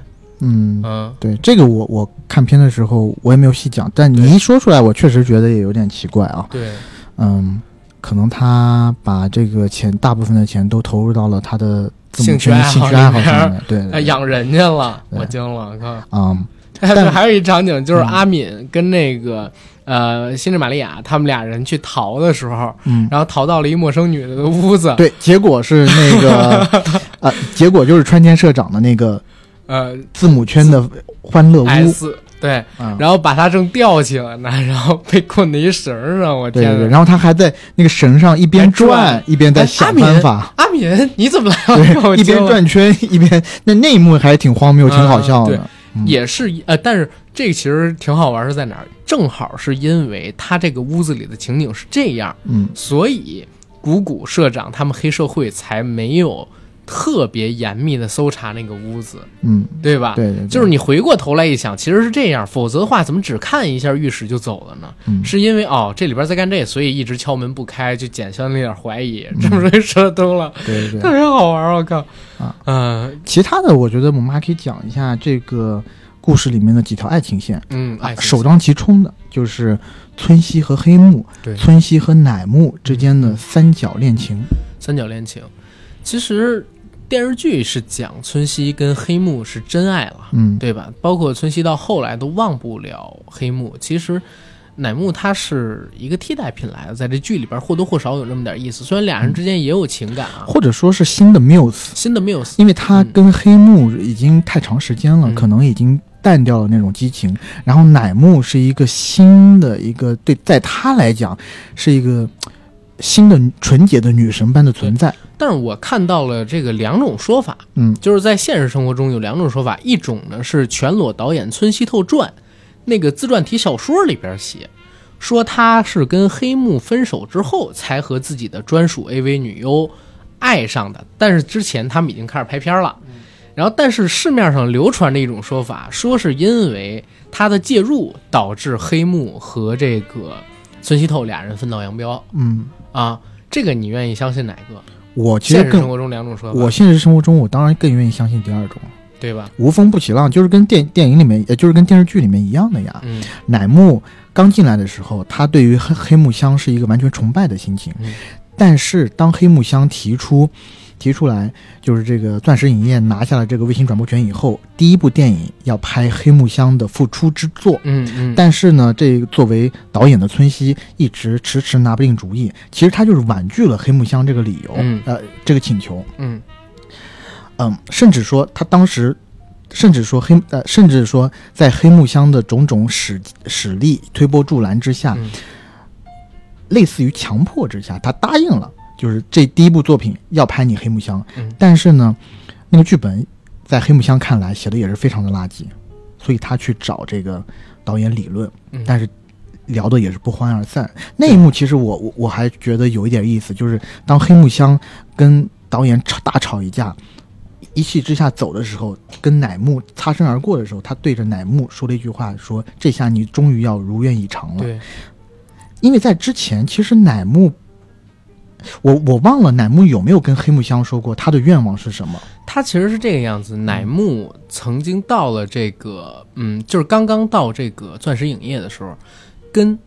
嗯。嗯。对这个我我看片的时候我也没有细讲，但对你一说出来，我确实觉得也有点奇怪啊。对，嗯，可能他把这个钱大部分的钱都投入到了他的兴趣爱好兴趣爱好上面，对，养人家了，我惊了，我靠！嗯对，还有一场景就是嗯阿敏跟那个、呃辛芷玛利亚他们俩人去逃的时候，嗯，然后逃到了一陌生女的的屋子，对，结果是那个 呃，结果就是川田社长的那个呃字母圈的欢乐屋，，S 对，嗯，然后把他正吊起来呢，然后被困在一绳上，我对对对，天呐！然后他还在那个绳上一边转。转一边在哎想办法，阿敏，你怎么来了？对，一边转圈一边，那那一幕还挺荒谬，挺好笑嗯的。嗯也是呃，但是这个其实挺好玩，是在哪儿？正好是因为他这个屋子里的情景是这样，嗯所以谷谷社长他们黑社会才没有特别严密的搜查那个屋子，嗯，对吧？对对，对就是你回过头来一想，其实是这样，否则的话怎么只看一下浴室就走了呢？嗯是因为哦这里边在干这，所以一直敲门不开，就减消那点怀疑，嗯这么容易射灯了，对对特别好玩，我靠！啊，嗯其他的我觉得我们还可以讲一下这个故事里面的几条爱情线。嗯，哎，首当其冲的就是村西和黑木，对村西和乃木之间的三角恋情。三角恋情，其实电视剧是讲村西跟黑木是真爱了。嗯，对吧？包括村西到后来都忘不了黑木。其实，乃木他是一个替代品来的，在这剧里边或多或少有那么点意思。虽然俩人之间也有情感啊，或者说是新的 Muse，新的 Muse，因为他跟黑木已经太长时间了，嗯可能已经淡掉了那种激情。然后乃木是一个新的一个，对，在他来讲是一个嘖新的纯洁的女神般的存在。但是我看到了这个两种说法，嗯就是在现实生活中有两种说法，一种呢是全裸导演村西透传那个自传体小说里边写，说他是跟黑木分手之后才和自己的专属 AV 女优爱上的，但是之前他们已经开始拍片了。然后，但是市面上流传着一种说法，说是因为他的介入导致黑木和这个村西透俩人分道扬镳嗯，啊。这个你愿意相信哪个？我其实更，现实生活中两种说法，我现实生活中我当然更愿意相信第二种，对吧？无风不起浪，就是跟电电影里面，也就是跟电视剧里面一样的呀。嗯乃木刚进来的时候，他对于黑黑木香是一个完全崇拜的心情。嗯但是当黑木香提出提出来，就是这个钻石影业拿下了这个卫星转播权以后，第一部电影要拍黑木香的复出之作。嗯嗯，但是呢，这个作为导演的村西一直迟迟拿不定主意，其实他就是婉拒了黑木香这个理由，嗯。呃，这个请求。嗯。嗯，甚至说他当时，甚至说黑呃，甚至说在黑木香的种种使使力推波助澜之下，嗯。类似于强迫之下，他答应了，就是这第一部作品要拍你黑木香。嗯但是呢，那个剧本在黑木香看来写的也是非常的垃圾，所以他去找这个导演理论，嗯但是聊的也是不欢而散。那一幕其实我我我还觉得有一点意思，就是当黑木香跟导演吵大吵一架。一气之下走的时候，跟乃木擦身而过的时候，他对着乃木说了一句话：“说这下你终于要如愿以偿了。”对，因为在之前，其实乃木，我我忘了乃木有没有跟黑木香说过他的愿望是什么。他其实是这个样子。乃木曾经到了这个，嗯，就是刚刚到这个钻石影业的时候，跟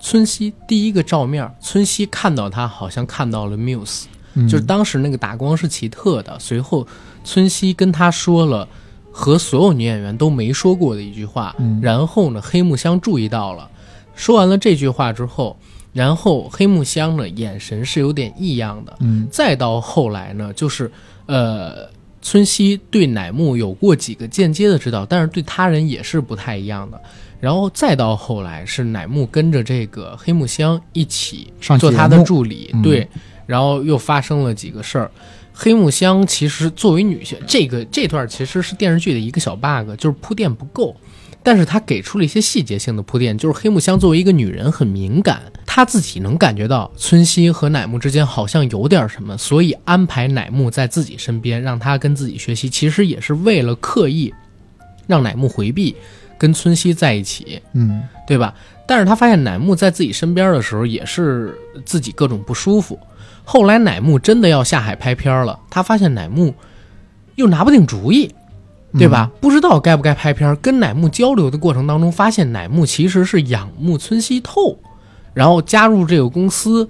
村西第一个照面，村西看到他好像看到了 Muse，、嗯就是当时那个打光是奇特的。随后，村西跟他说了和所有女演员都没说过的一句话，嗯然后呢，黑木香注意到了，说完了这句话之后，然后黑木香呢眼神是有点异样的，嗯再到后来呢，就是呃，村西对乃木有过几个间接的指导，但是对他人也是不太一样的。然后再到后来是乃木跟着这个黑木香一起做他的助理，嗯对，然后又发生了几个事儿。黑木香其实作为女性，这个这段其实是电视剧的一个小 bug，就是铺垫不够。但是他给出了一些细节性的铺垫，就是黑木香作为一个女人很敏感，她自己能感觉到村西和乃木之间好像有点什么，所以安排乃木在自己身边，让他跟自己学习，其实也是为了刻意让乃木回避跟村西在一起，嗯对吧？但是他发现乃木在自己身边的时候，也是自己各种不舒服。后来乃木真的要下海拍片了，他发现乃木又拿不定主意，对吧？不知道该不该拍片儿。跟乃木交流的过程当中，发现乃木其实是仰慕村西透，然后加入这个公司，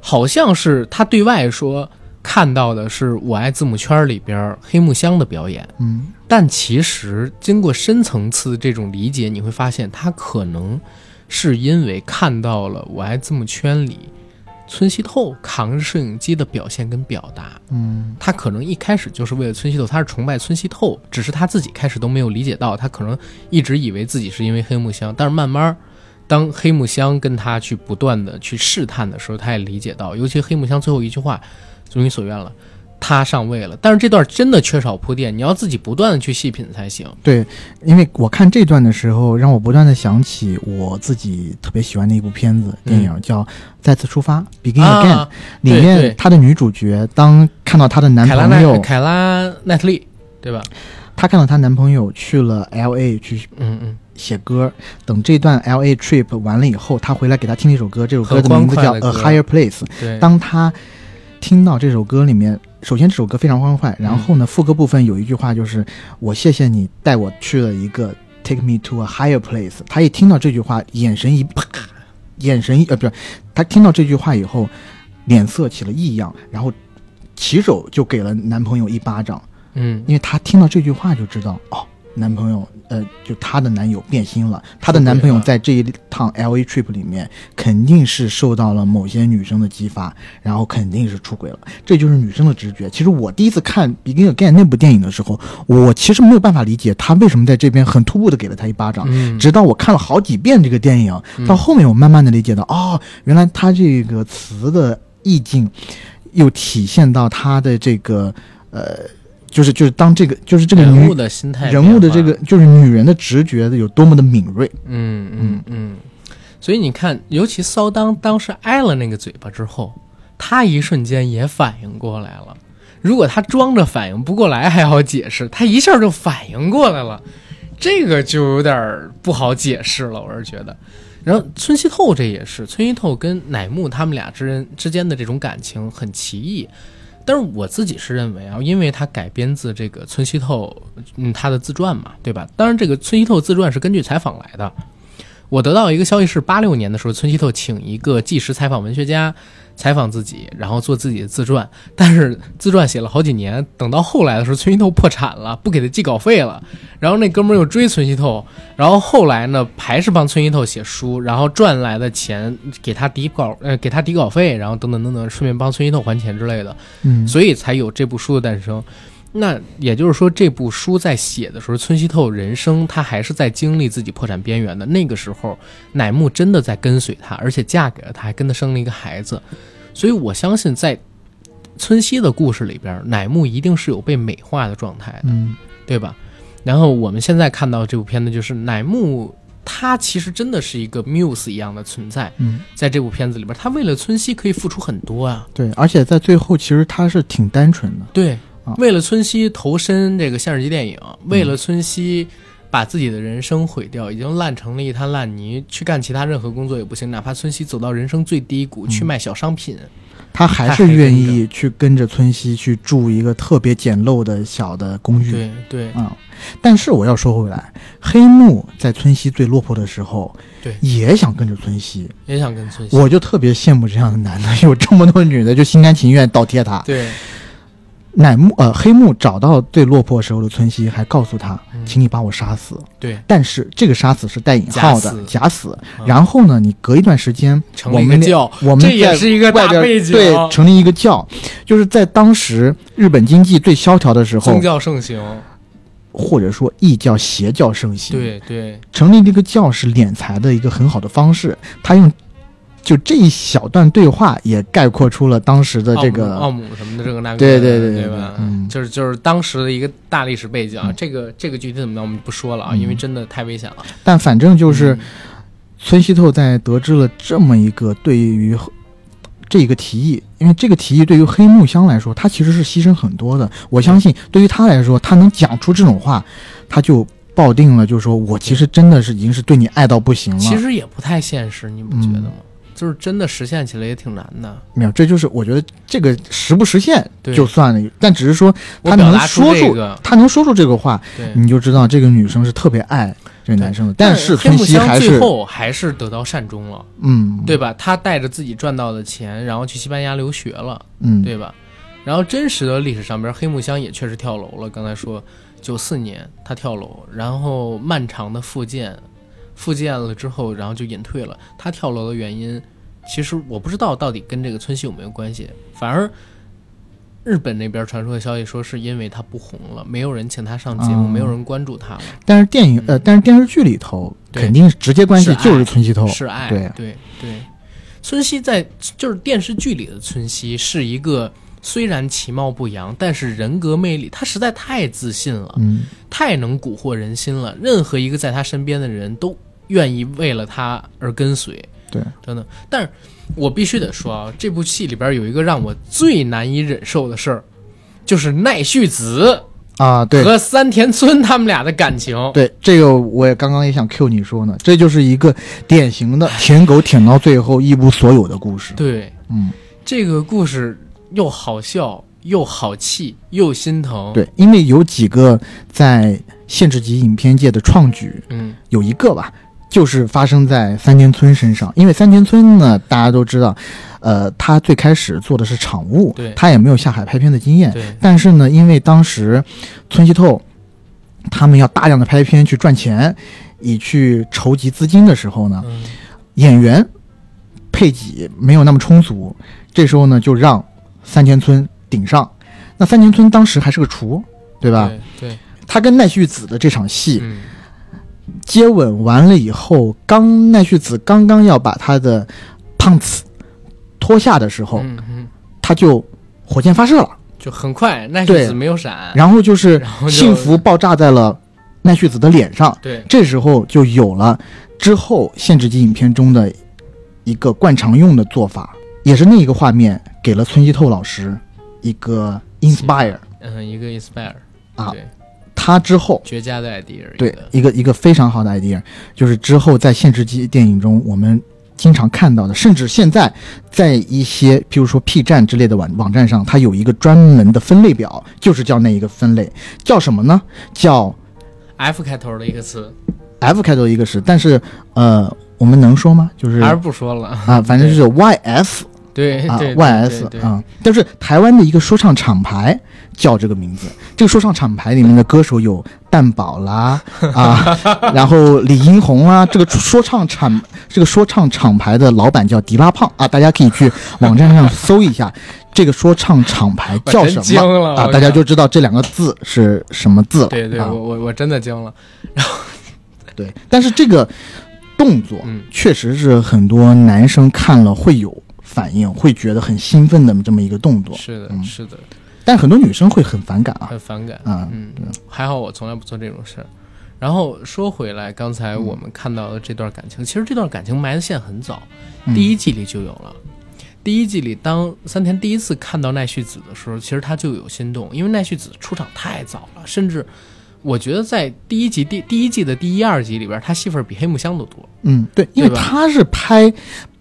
好像是他对外说看到的是我爱字母圈里边黑木香的表演，嗯但其实经过深层次的这种理解，你会发现他可能是因为看到了我爱字母圈里村西透扛着摄影机的表现跟表达，嗯他可能一开始就是为了村西透，他是崇拜村西透，只是他自己开始都没有理解到，他可能一直以为自己是因为黑木香，但是慢慢，当黑木香跟他去不断的去试探的时候，他也理解到，尤其黑木香最后一句话，如你所愿了。他上位了，但是这段真的缺少铺垫，你要自己不断的去细品才行。对，因为我看这段的时候，让我不断的想起我自己特别喜欢的一部片子电影，叫《再次出发》（Begin Again）。啊，里面她的女主角当看到她的男朋友，凯拉奈特利，对吧？她看到她男朋友去了 L A 去嗯嗯，写歌，等这段 L A trip 完了以后，她回来给她听了一首歌，这首歌的名字叫《A Higher Place》。对，当她听到这首歌里面，首先这首歌非常欢快，然后呢，副歌部分有一句话就是“我谢谢你带我去了一个 Take me to a higher place”。她一听到这句话，眼神一啪，眼神一呃不是，她听到这句话以后，脸色起了异样，然后起手就给了男朋友一巴掌，嗯因为她听到这句话就知道哦，男朋友呃，就她的男友变心了，她的男朋友在这一趟 L A trip 里面肯定是受到了某些女生的激发，然后肯定是出轨了，这就是女生的直觉。其实我第一次看《Begin Again》那部电影的时候，我其实没有办法理解他为什么在这边很突兀的给了他一巴掌，嗯，直到我看了好几遍这个电影，到后面我慢慢的理解到，哦，原来他这个词的意境，又体现到他的这个呃，就是就是当这个就是这个女人物的心态，人物的这个，就是女人的直觉的有多么的敏锐。嗯嗯嗯，所以你看，尤其骚当当时挨了那个嘴巴之后，他一瞬间也反应过来了。如果他装着反应不过来还好解释，他一下就反应过来了，这个就有点不好解释了。我是觉得，然后村西透这也是村西透跟乃木他们俩之人之间的这种感情很奇异。但是我自己是认为啊，因为它改编自这个村西透，嗯，他的自传嘛，对吧？当然，这个村西透自传是根据采访来的。我得到一个消息是，八六年的时候，村西透请一个纪实采访文学家采访自己，然后做自己的自传。但是自传写了好几年，等到后来的时候，村西透破产了，不给他寄稿费了。然后那哥们儿又追村西透，然后后来呢，还是帮村西透写书，然后赚来的钱给他抵稿，呃，给他抵稿费，然后等等等等，顺便帮村西透还钱之类的。嗯，所以才有这部书的诞生。那也就是说，这部书在写的时候，村西透人生他还是在经历自己破产边缘的那个时候，乃木真的在跟随他，而且嫁给了他，还跟他生了一个孩子。所以我相信，在村西的故事里边，乃木一定是有被美化的状态的，嗯，对吧？然后我们现在看到这部片子，就是乃木他其实真的是一个 muse 一样的存在，嗯，在这部片子里边，他为了村西可以付出很多啊。对，而且在最后，其实他是挺单纯的。对啊，为了村西投身这个现实级电影，为了村西把自己的人生毁掉，已经烂成了一滩烂泥，去干其他任何工作也不行，哪怕村西走到人生最低谷，去卖小商品，他还是愿意去跟着村西去住一个特别简陋的小的公寓。对对，啊、但是我要说回来，黑木在村西最落魄的时候，对。也想跟着村西。也想跟村西，我就特别羡慕这样的男的，有这么多女的就心甘情愿倒贴他。对乃木呃，黑木找到最落魄时候的村西，还告诉他，嗯。请你把我杀死。对，但是这个杀死是带引号的，假假死。嗯。然后呢，你隔一段时间，我们一个教，我们这也是一个大背景，对，成立一个教，就是在当时日本经济最萧条的时候宗，教盛行，或者说异教邪教盛行，对对。成立这个教是敛财的一个很好的方式。他用就这一小段对话，也概括出了当时的这个奥姆什么的这个那个的，对对对对对吧？嗯就是就是当时的一个大历史背景啊，嗯这个这个具体怎么样我们不说了啊，嗯因为真的太危险了。但反正就是嗯村西透在得知了这么一个对于这一个提议，因为这个提议对于黑木香来说，他其实是牺牲很多的。我相信对于他来说，他能讲出这种话，他就抱定了，就是说我其实真的是已经是对你爱到不行了。其实也不太现实，你不觉得吗？嗯就是真的实现起来也挺难的。没有，这就是我觉得这个实不实现对就算了，但只是说他能表达出说出这个，他能说出这个话，对。你就知道这个女生是特别爱这个男生的。但是村黑木香西还是最后还是得到善终了，嗯，对吧？他带着自己赚到的钱，然后去西班牙留学了，嗯，对吧？然后真实的历史上边，黑木香也确实跳楼了。刚才说九四年他跳楼，然后漫长的复健，复健了之后，然后就隐退了。他跳楼的原因，其实我不知道到底跟这个村西有没有关系。反而日本那边传出的消息说，是因为他不红了，没有人请他上节目，哦没有人关注他了，但是电影呃，但是电视剧里头肯定是直接关系就是村西透，是爱。对对对，村西在就是电视剧里的村西是一个虽然其貌不扬，但是人格魅力，他实在太自信了。嗯太能蛊惑人心了，任何一个在他身边的人都愿意为了他而跟随，对，等等。但是我必须得说啊，这部戏里边有一个让我最难以忍受的事儿，就是奈绪子啊，对和三田村他们俩的感情。对，这个我也刚刚也想 Q 你说呢，这就是一个典型的舔狗舔到最后一无所有的故事。对，嗯，这个故事又好笑，又好气，又心疼。，对，因为有几个在限制级影片界的创举，嗯，有一个吧，就是发生在三田村身上。因为三田村呢，大家都知道，呃，他最开始做的是场务，对他也没有下海拍片的经验。对，但是呢，因为当时村西透他们要大量的拍片去赚钱，以去筹集资金的时候呢，嗯演员配给没有那么充足，这时候呢就让三田村顶上。那三田村当时还是个厨，对吧？对对，他跟奈绪子的这场戏嗯接吻完了以后，刚奈绪子刚刚要把他的胖子脱下的时候，嗯嗯，他就火箭发射了，就很快，奈绪子没有闪，然后就是幸福爆炸在了奈绪子的脸上。对，这时候就有了之后限制级影片中的一个惯常用的做法，也是那一个画面给了村西透老师一个 inspire 嗯，一个 inspire 啊对，他之后绝佳的 idea，对一个一个非常好的 idea，就是之后在现实级电影中我们经常看到的，甚至现在在一些譬如说 P 站之类的网网站上，它有一个专门的分类表，就是叫那一个分类，叫什么呢？叫 F 开头的一个词，F 开头一个词，但是呃，我们能说吗？就是还是不说了。啊，反正就是啊对对对，YS 啊，但是台湾的一个说唱厂牌叫这个名字。这个说唱厂牌里面的歌手有蛋宝啦 啊，然后李英宏啊。这个说唱厂这个说唱厂牌的老板叫迪拉胖啊，大家可以去网站上搜一下这个说唱厂牌叫什么啊，大家就知道这两个字是什么字了。对对，啊我我我真的惊了，然后 对，但是这个动作嗯确实是很多男生看了会有反应，会觉得很兴奋的这么一个动作，是的嗯是的，但很多女生会很反感啊。很反感，啊嗯，还好我从来不做这种事儿。然后说回来，刚才我们看到的这段感情，其实这段感情埋的线很早，嗯第一季里就有了。第一季里，当三田第一次看到奈绪子的时候，其实他就有心动，因为奈绪子出场太早了，甚至我觉得在第一集第第一季的第一二集里边，他戏份比黑木香都多。嗯，对，因为对吧她是拍《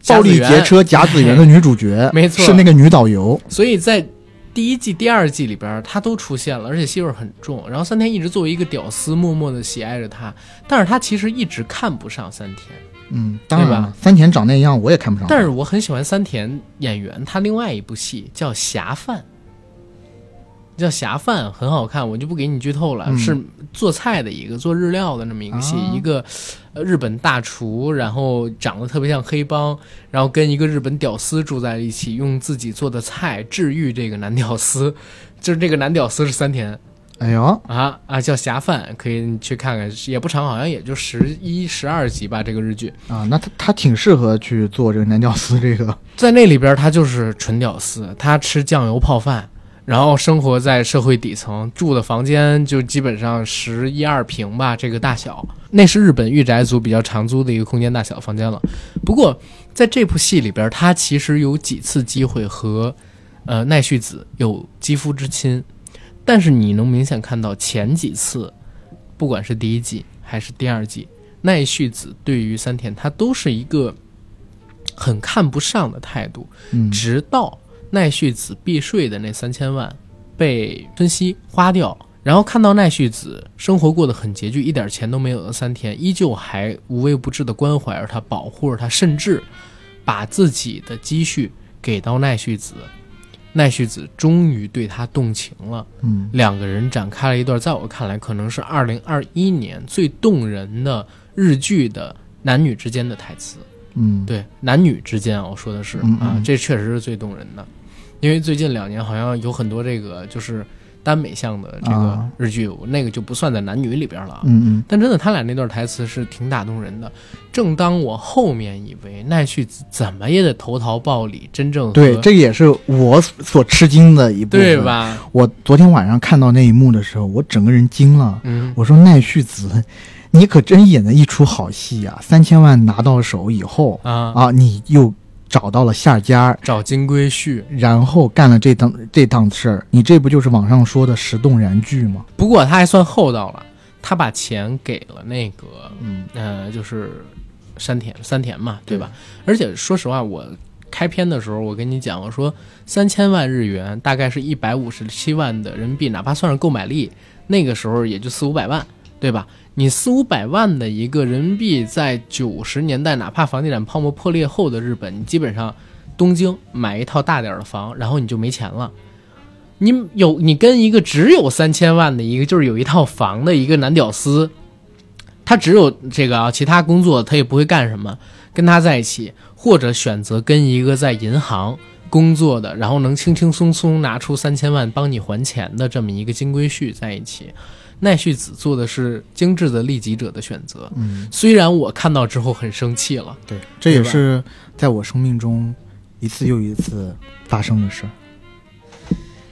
暴力劫车》甲子园的女主角，没错是那个女导游。所以在第一季、第二季里边，他都出现了，而且戏味儿很重。然后三田一直作为一个屌丝，默默的喜爱着他，但是他其实一直看不上三田。嗯，当然对吧了，三田长那样我也看不上。但是我很喜欢三田演员，他另外一部戏叫《侠饭》，叫《侠饭》，很好看，我就不给你剧透了，嗯是做菜的一个做日料的那么一个戏，啊一个呃日本大厨，然后长得特别像黑帮，然后跟一个日本屌丝住在一起，用自己做的菜治愈这个男屌丝，就是这个男屌丝是三田。哎呦，啊啊，叫《侠饭》，可以你去看看，也不长，好像也就十一、十二集吧。这个日剧啊，那他他挺适合去做这个男屌丝这个。在那里边，他就是纯屌丝，他吃酱油泡饭，然后生活在社会底层，住的房间就基本上十一二平吧，这个大小，那是日本御宅族比较常租的一个空间大小房间了。不过在这部戏里边，他其实有几次机会和呃奈绪子有肌肤之亲。但是你能明显看到前几次，不管是第一季还是第二季，奈绪子对于三田他都是一个很看不上的态度，直到奈绪子避税的那三千万被分析花掉，然后看到奈绪子生活过得很拮据，一点钱都没有的三天，依旧还无微不至的关怀着他，保护着他，甚至把自己的积蓄给到奈绪子。奈绪子终于对他动情了，嗯。两个人展开了一段，在我看来可能是二零二一年最动人的日剧的男女之间的台词。嗯，对，男女之间啊，我说的是嗯嗯，啊这确实是最动人的，因为最近两年好像有很多这个就是耽美向的这个啊日剧，那个就不算在男女里边了。嗯嗯但真的，他俩那段台词是挺打动人的。正当我后面以为奈绪子怎么也得投桃报李，真正对，这个也是我所吃惊的一部分，对？吧？我昨天晚上看到那一幕的时候，我整个人惊了。嗯，我说奈绪子，你可真演了一出好戏呀、三千万拿到手以后啊，啊，你又找到了下家，找金龟婿。然后干了这档这档事儿，你这不就是网上说的石动燃具吗？不过他还算厚道了，他把钱给了那个嗯呃，就是山田山田嘛，对吧？而且说实话，我开篇的时候我跟你讲，我说三千万日元大概是一百五十七万的人民币，哪怕算上购买力，那个时候也就四五百万，对吧？你四五百万的一个人民币，在九十年代，哪怕房地产泡沫破裂后的日本，你基本上东京买一套大点的房，然后你就没钱了。你有你跟一个只有三千万的一个，就是有一套房的一个男屌丝，他只有这个啊，其他工作他也不会干什么，跟他在一起，或者选择跟一个在银行工作的，然后能轻轻松松拿出三千万帮你还钱的这么一个金龟婿在一起。奈绪子做的是精致的利己者的选择，嗯，虽然我看到之后很生气了，对，这也是在我生命中一次又一次发生的事儿。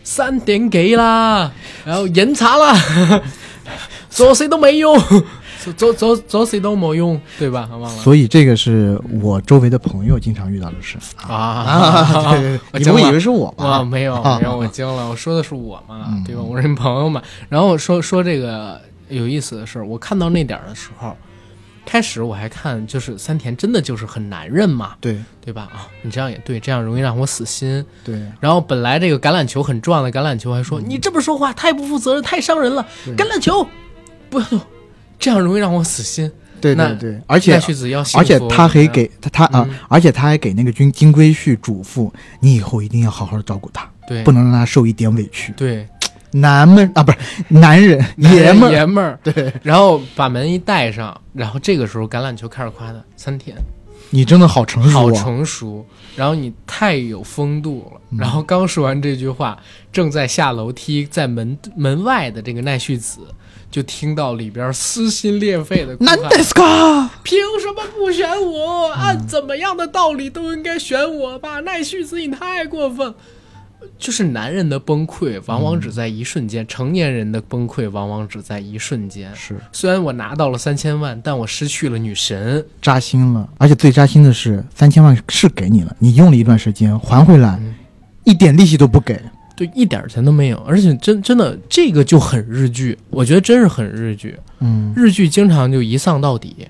三点给啦，然后严查啦，说谁都没用，做做做谁都没用，对吧？忘了所以这个是我周围的朋友经常遇到的事啊 对对我对，你不会以为是我啊，吧？没有啊 没有，我惊了，我说的是我嘛，嗯对吧？我是你朋友嘛。然后说说这个有意思的事儿，我看到那点儿的时候，开始我还看就是三田真的就是很男人嘛，对对吧？啊，你这样也对，这样容易让我死心。对，然后本来这个橄榄球很壮的橄榄球还说、你这么说话太不负责任，太伤人了，橄榄球不要动，这样容易让我死心。对那对对，而且而且他还给他他啊嗯，而且他还给那个金金龟婿嘱咐，你以后一定要好好的照顾他，对。不能让他受一点委屈。对。男们啊，不是 男人，爷们儿，爷们儿，对。然后把门一带上，然后这个时候橄榄球开始夸他三天。你真的好成熟好啊！成熟，然后你太有风度了。嗯。然后刚说完这句话，正在下楼梯，在门门外的这个奈绪子就听到里边撕心裂肺的哭喊难得斯卡，凭什么不选我？按怎么样的道理都应该选我吧？奈绪子，你太过分。就是男人的崩溃，往往只在一瞬间；成年人的崩溃，往往只在一瞬间。是虽然我拿到了三千万，但我失去了女神。扎心了。而且最扎心的是，三千万是给你了，你用了一段时间还回来，嗯一点利息都不给。对，一点钱都没有，而且真真的这个就很日剧，我觉得真是很日剧。嗯，日剧经常就一丧到底，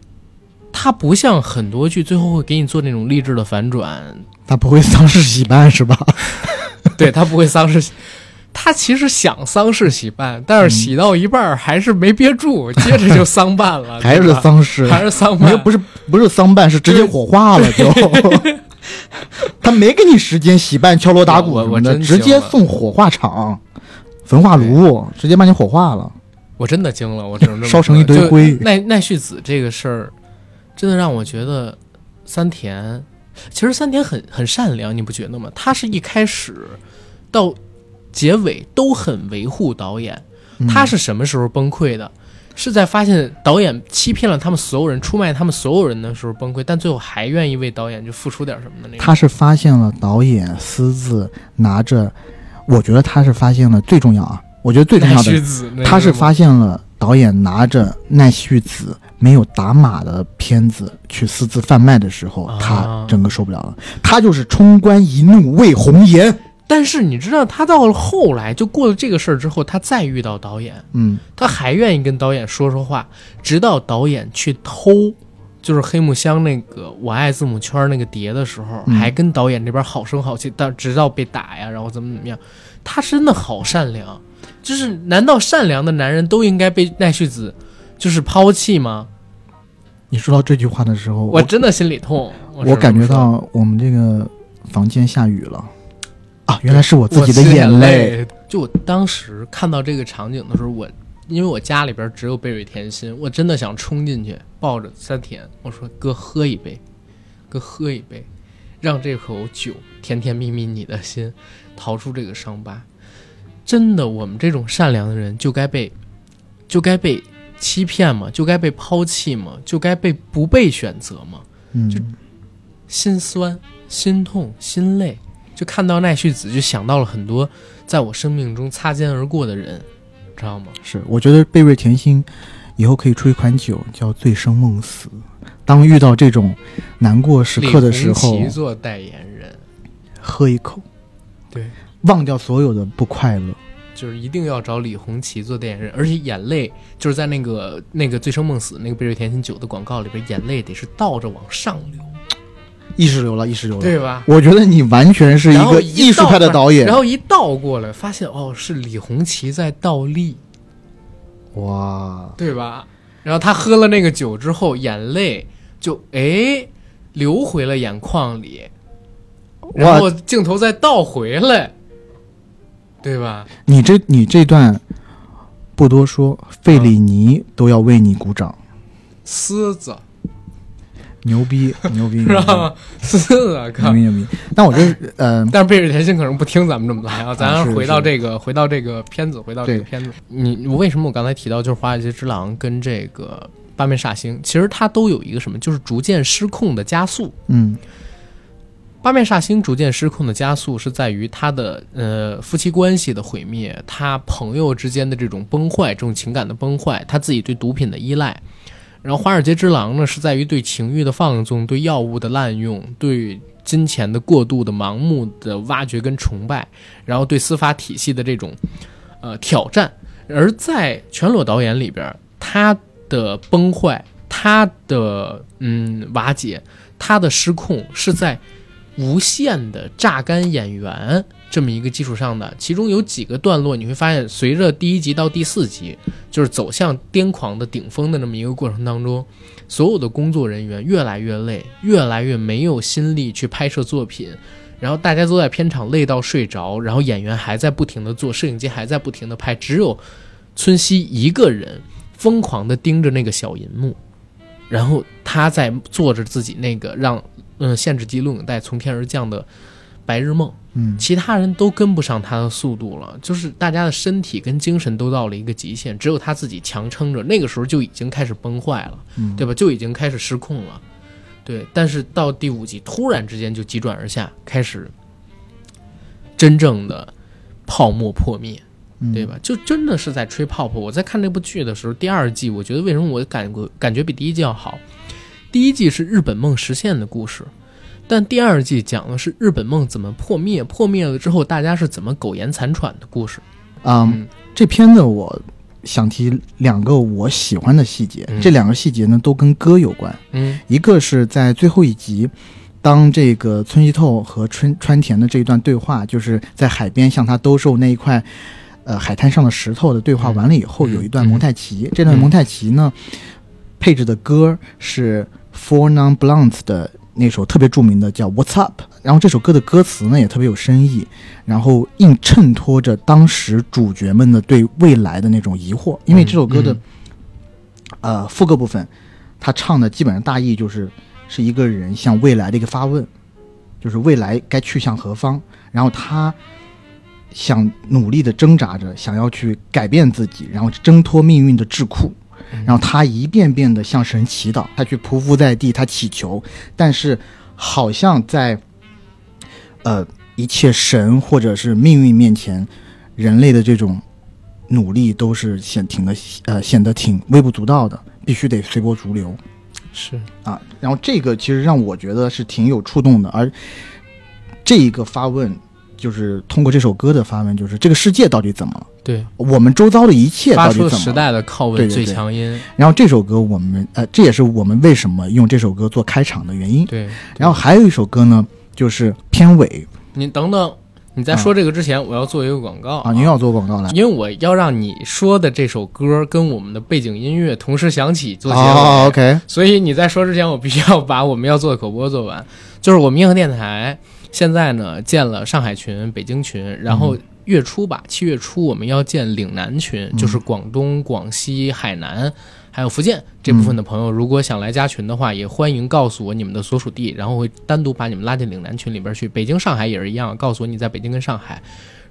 它不像很多剧最后会给你做那种励志的反转，他不会丧事喜办是吧？对他不会丧事，他其实想丧事喜办，但是喜到一半还是没憋住，接着就丧办了，还是丧事？还是丧办，不是不是丧办，是直接火化了就。他没给你时间洗办、敲锣打鼓什么的，直接送火化场、焚化炉，直接把你火化了。我真的惊了，我只能烧成一堆灰奈奈绪子这个事儿，真的让我觉得三田，其实三田很很善良，你不觉得吗？他是一开始到结尾都很维护导演，嗯他是什么时候崩溃的？是在发现导演欺骗了他们所有人、出卖他们所有人的时候崩溃，但最后还愿意为导演就付出点什么的那种。他是发现了导演私自拿着，我觉得他是发现了最重要啊，我觉得最重要的，子他是发现了导演拿着奈绪子没有打码的片子去私自贩卖的时候，啊他整个受不了了，他就是冲冠一怒为红颜。但是你知道，他到了后来就过了这个事儿之后，他再遇到导演，嗯，他还愿意跟导演说说话，直到导演去偷，就是黑木香那个我爱字母圈那个碟的时候，嗯还跟导演这边好声好气，但直到被打呀，然后怎么怎么样，他真的好善良。就是难道善良的男人都应该被奈绪子就是抛弃吗？你说到这句话的时候，我真的心里痛。我我感觉到我们这个房间下雨了啊，原来是我自己的眼泪。就我当时看到这个场景的时候，我因为我家里边只有贝瑞甜心，我真的想冲进去抱着三田，我说哥喝一杯，哥喝一杯，让这口酒甜甜蜜蜜你的心，逃出这个伤疤。真的，我们这种善良的人就该被，就该被欺骗吗？就该被抛弃吗？就该被不被选择吗？嗯，心酸、心痛、心累，就看到奈绪子，就想到了很多在我生命中擦肩而过的人，知道吗？是，我觉得贝瑞甜心以后可以出一款酒叫“醉生梦死”。当遇到这种难过时刻的时候李，做代言人，喝一口，对，忘掉所有的不快乐。就是一定要找李红旗做代言人，而且眼泪就是在那个那个醉生梦死那个贝瑞甜心酒的广告里边，眼泪得是倒着往上流，意识流了，意识流了。对吧？我觉得你完全是一个艺术派的导演然。后一倒过来，发现哦是李红旗在倒立，哇，对吧？然后他喝了那个酒之后，眼泪就哎流回了眼眶里，然后镜头再倒回来，对吧？你这你这段不多说，费里尼都要为你鼓掌，狮子牛逼 牛逼是吧？狮子，靠牛逼！牛逼！但我觉得呃，但是贝瑞甜心可能不听咱们这么来啊，咱回到这个，回到这个片子，回到这个片子。你我为什么我刚才提到就是《华尔街之狼》跟这个八面煞星，其实它都有一个什么，就是逐渐失控的加速。嗯八面煞星逐渐失控的加速是在于他的呃夫妻关系的毁灭，他朋友之间的这种崩坏，这种情感的崩坏，他自己对毒品的依赖。然后华尔街之狼呢，是在于对情欲的放纵、对药物的滥用、对金钱的过度的盲目的挖掘跟崇拜，然后对司法体系的这种呃挑战。而在全裸导演里边，他的崩坏、他的嗯瓦解、他的失控是在无限的榨干演员这么一个基础上的，其中有几个段落你会发现，随着第一集到第四集，就是走向癫狂的顶峰的这么一个过程当中，所有的工作人员越来越累，越来越没有心力去拍摄作品，然后大家都在片场累到睡着，然后演员还在不停的做，摄影机还在不停的拍，只有村西一个人疯狂的盯着那个小银幕，然后他在做着自己那个让嗯限制级录影带从天而降的白日梦。嗯其他人都跟不上他的速度了，就是大家的身体跟精神都到了一个极限，只有他自己强撑着。那个时候就已经开始崩坏了，嗯，对吧？就已经开始失控了，对。但是到第五集，突然之间就急转而下，开始真正的泡沫破灭，嗯对吧？就真的是在吹泡泡。我在看这部剧的时候，第二季我觉得为什么我感感觉比第一季要好？第一季是日本梦实现的故事，但第二季讲的是日本梦怎么破灭，破灭了之后大家是怎么苟延残喘的故事。嗯，这片子我想提两个我喜欢的细节，嗯这两个细节呢都跟歌有关。嗯一个是在最后一集，当这个村西透和春川田的这一段对话，就是在海边向他兜售那一块呃海滩上的石头的对话完了以后，嗯有一段嗯蒙太奇。这段蒙太奇呢，配置的歌是 Four Non Blondes 的那首特别著名的叫 What's Up，然后这首歌的歌词呢也特别有深意，然后映衬托着当时主角们的对未来的那种疑惑，因为这首歌的、嗯呃副歌部分，他唱的基本上大意就是是一个人向未来的一个发问，就是未来该去向何方，然后他想努力的挣扎着，想要去改变自己，然后挣脱命运的桎梏。然后他一遍遍的向神祈祷，他去匍匐在地，他祈求，但是好像在呃一切神或者是命运面前，人类的这种努力都是显挺的呃显得挺微不足道的，必须得随波逐流是啊。然后这个其实让我觉得是挺有触动的，而这一个发问就是通过这首歌的发问，就是这个世界到底怎么了？对，我们周遭的一切发出时到底怎么了？代的拷问最对对对强音。然后这首歌我们呃，这也是我们为什么用这首歌做开场的原因。对，然后还有一首歌呢，就是片尾你等等，你在说这个之前，我要做一个广告啊，您要做广告来。因为我要让你说的这首歌跟我们的背景音乐同时响起做结尾。哦，OK，所以你在说之前，我必须要把我们要做的口播做完。就是我们硬核电台现在呢建了上海群、北京群，然后月初吧，七月初我们要建岭南群，就是广东、广西、海南。还有福建这部分的朋友，如果想来加群的话，也欢迎告诉我你们的所属地，然后会单独把你们拉进岭南群里边去。北京、上海也是一样，告诉我你在北京跟上海。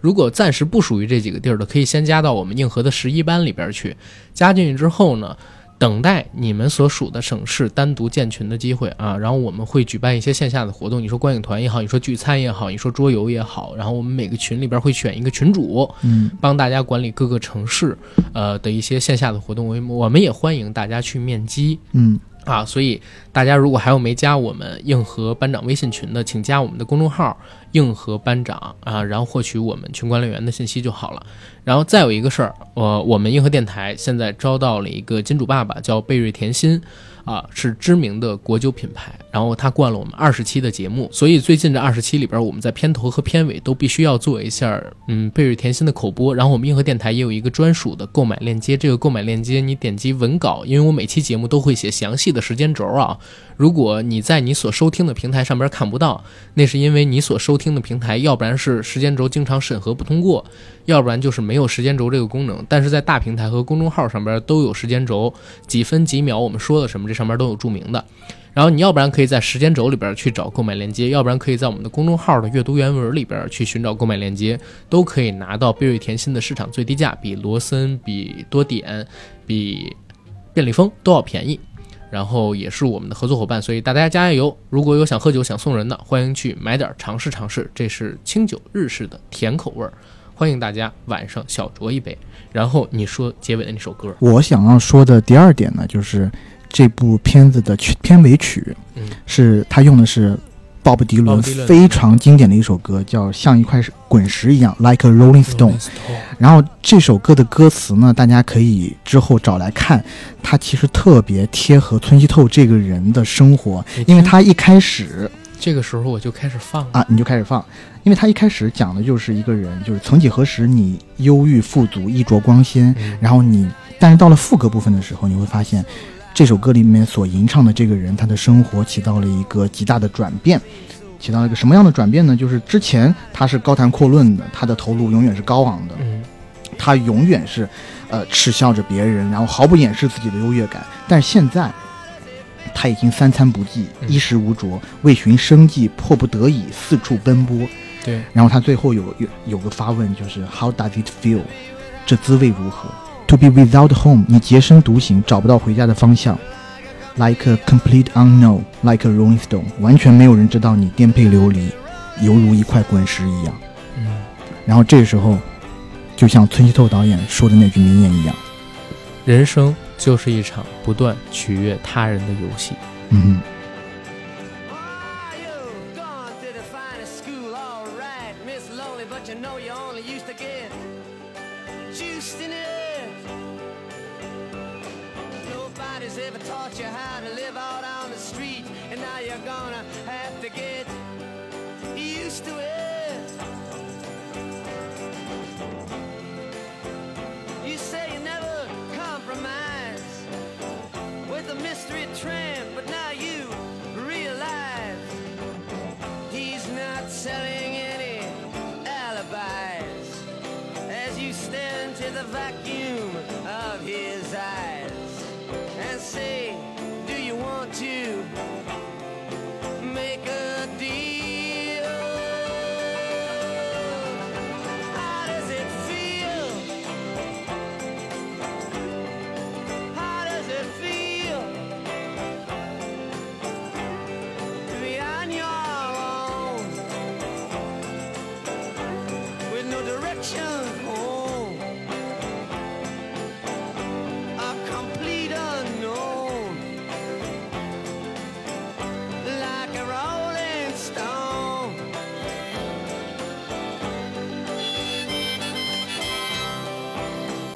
如果暂时不属于这几个地儿的，可以先加到我们硬核的十一班里边去。加进去之后呢，等待你们所属的省市单独建群的机会啊，然后我们会举办一些线下的活动，你说观影团也好，你说聚餐也好，你说桌游也好，然后我们每个群里边会选一个群主，嗯，帮大家管理各个城市呃的一些线下的活动，我我们也欢迎大家去面基。嗯啊，所以大家如果还有没加我们硬核班长微信群的，请加我们的公众号“硬核班长”啊，然后获取我们群管理员的信息就好了。然后再有一个事儿，呃，我们硬核电台现在招到了一个金主爸爸，叫贝瑞甜心，啊，是知名的国酒品牌。然后他灌了我们二十期的节目，所以最近这二十期里边，我们在片头和片尾都必须要做一下，嗯，贝瑞甜心的口播。然后我们硬核电台也有一个专属的购买链接，这个购买链接你点击文稿，因为我每期节目都会写详细的时间轴啊，如果你在你所收听的平台上边看不到，那是因为你所收听的平台，要不然是时间轴经常审核不通过，要不然就是没有时间轴这个功能。但是在大平台和公众号上边都有时间轴，几分几秒我们说了什么，这上面都有注明的。然后你要不然可以在时间轴里边去找购买链接，要不然可以在我们的公众号的阅读原文里边去寻找购买链接，都可以拿到贝瑞甜心的市场最低价，比罗森、比多点、比便利蜂都要便宜。然后也是我们的合作伙伴，所以大家加油！如果有想喝酒想送人的，欢迎去买点尝试尝试。这是清酒日式的甜口味儿，欢迎大家晚上小酌一杯。然后你说结尾的那首歌，我想要说的第二点呢，就是这部片子的曲片尾曲，嗯，是他用的是鲍勃迪伦非常经典的一首歌，叫《像一块滚石一样》（Like a Rolling Stone）。然后这首歌的歌词呢，大家可以之后找来看，它其实特别贴合村西透这个人的生活，因为他一开始这个时候我就开始放，啊，你就开始放，因为他一开始讲的就是一个人，就是曾几何时你忧郁富足、衣着光鲜，嗯。然后你，但是到了副歌部分的时候，你会发现，这首歌里面所吟唱的这个人，他的生活起到了一个极大的转变，起到了一个什么样的转变呢？就是之前他是高谈阔论的，他的头颅永远是高昂的，嗯他永远是，呃，耻笑着别人，然后毫不掩饰自己的优越感。但是现在，他已经三餐不济，嗯衣食无着，为寻生计，迫不得已四处奔波。对，然后他最后有有有个发问，就是 How does it feel？这滋味如何？To be without home，你洁身独行，找不到回家的方向。Like a complete unknown，like a rolling stone，完全没有人知道你颠沛流离，犹如一块滚石一样。嗯，然后这时候，就像村西透导演说的那句名言一样，人生就是一场不断取悦他人的游戏。嗯，Are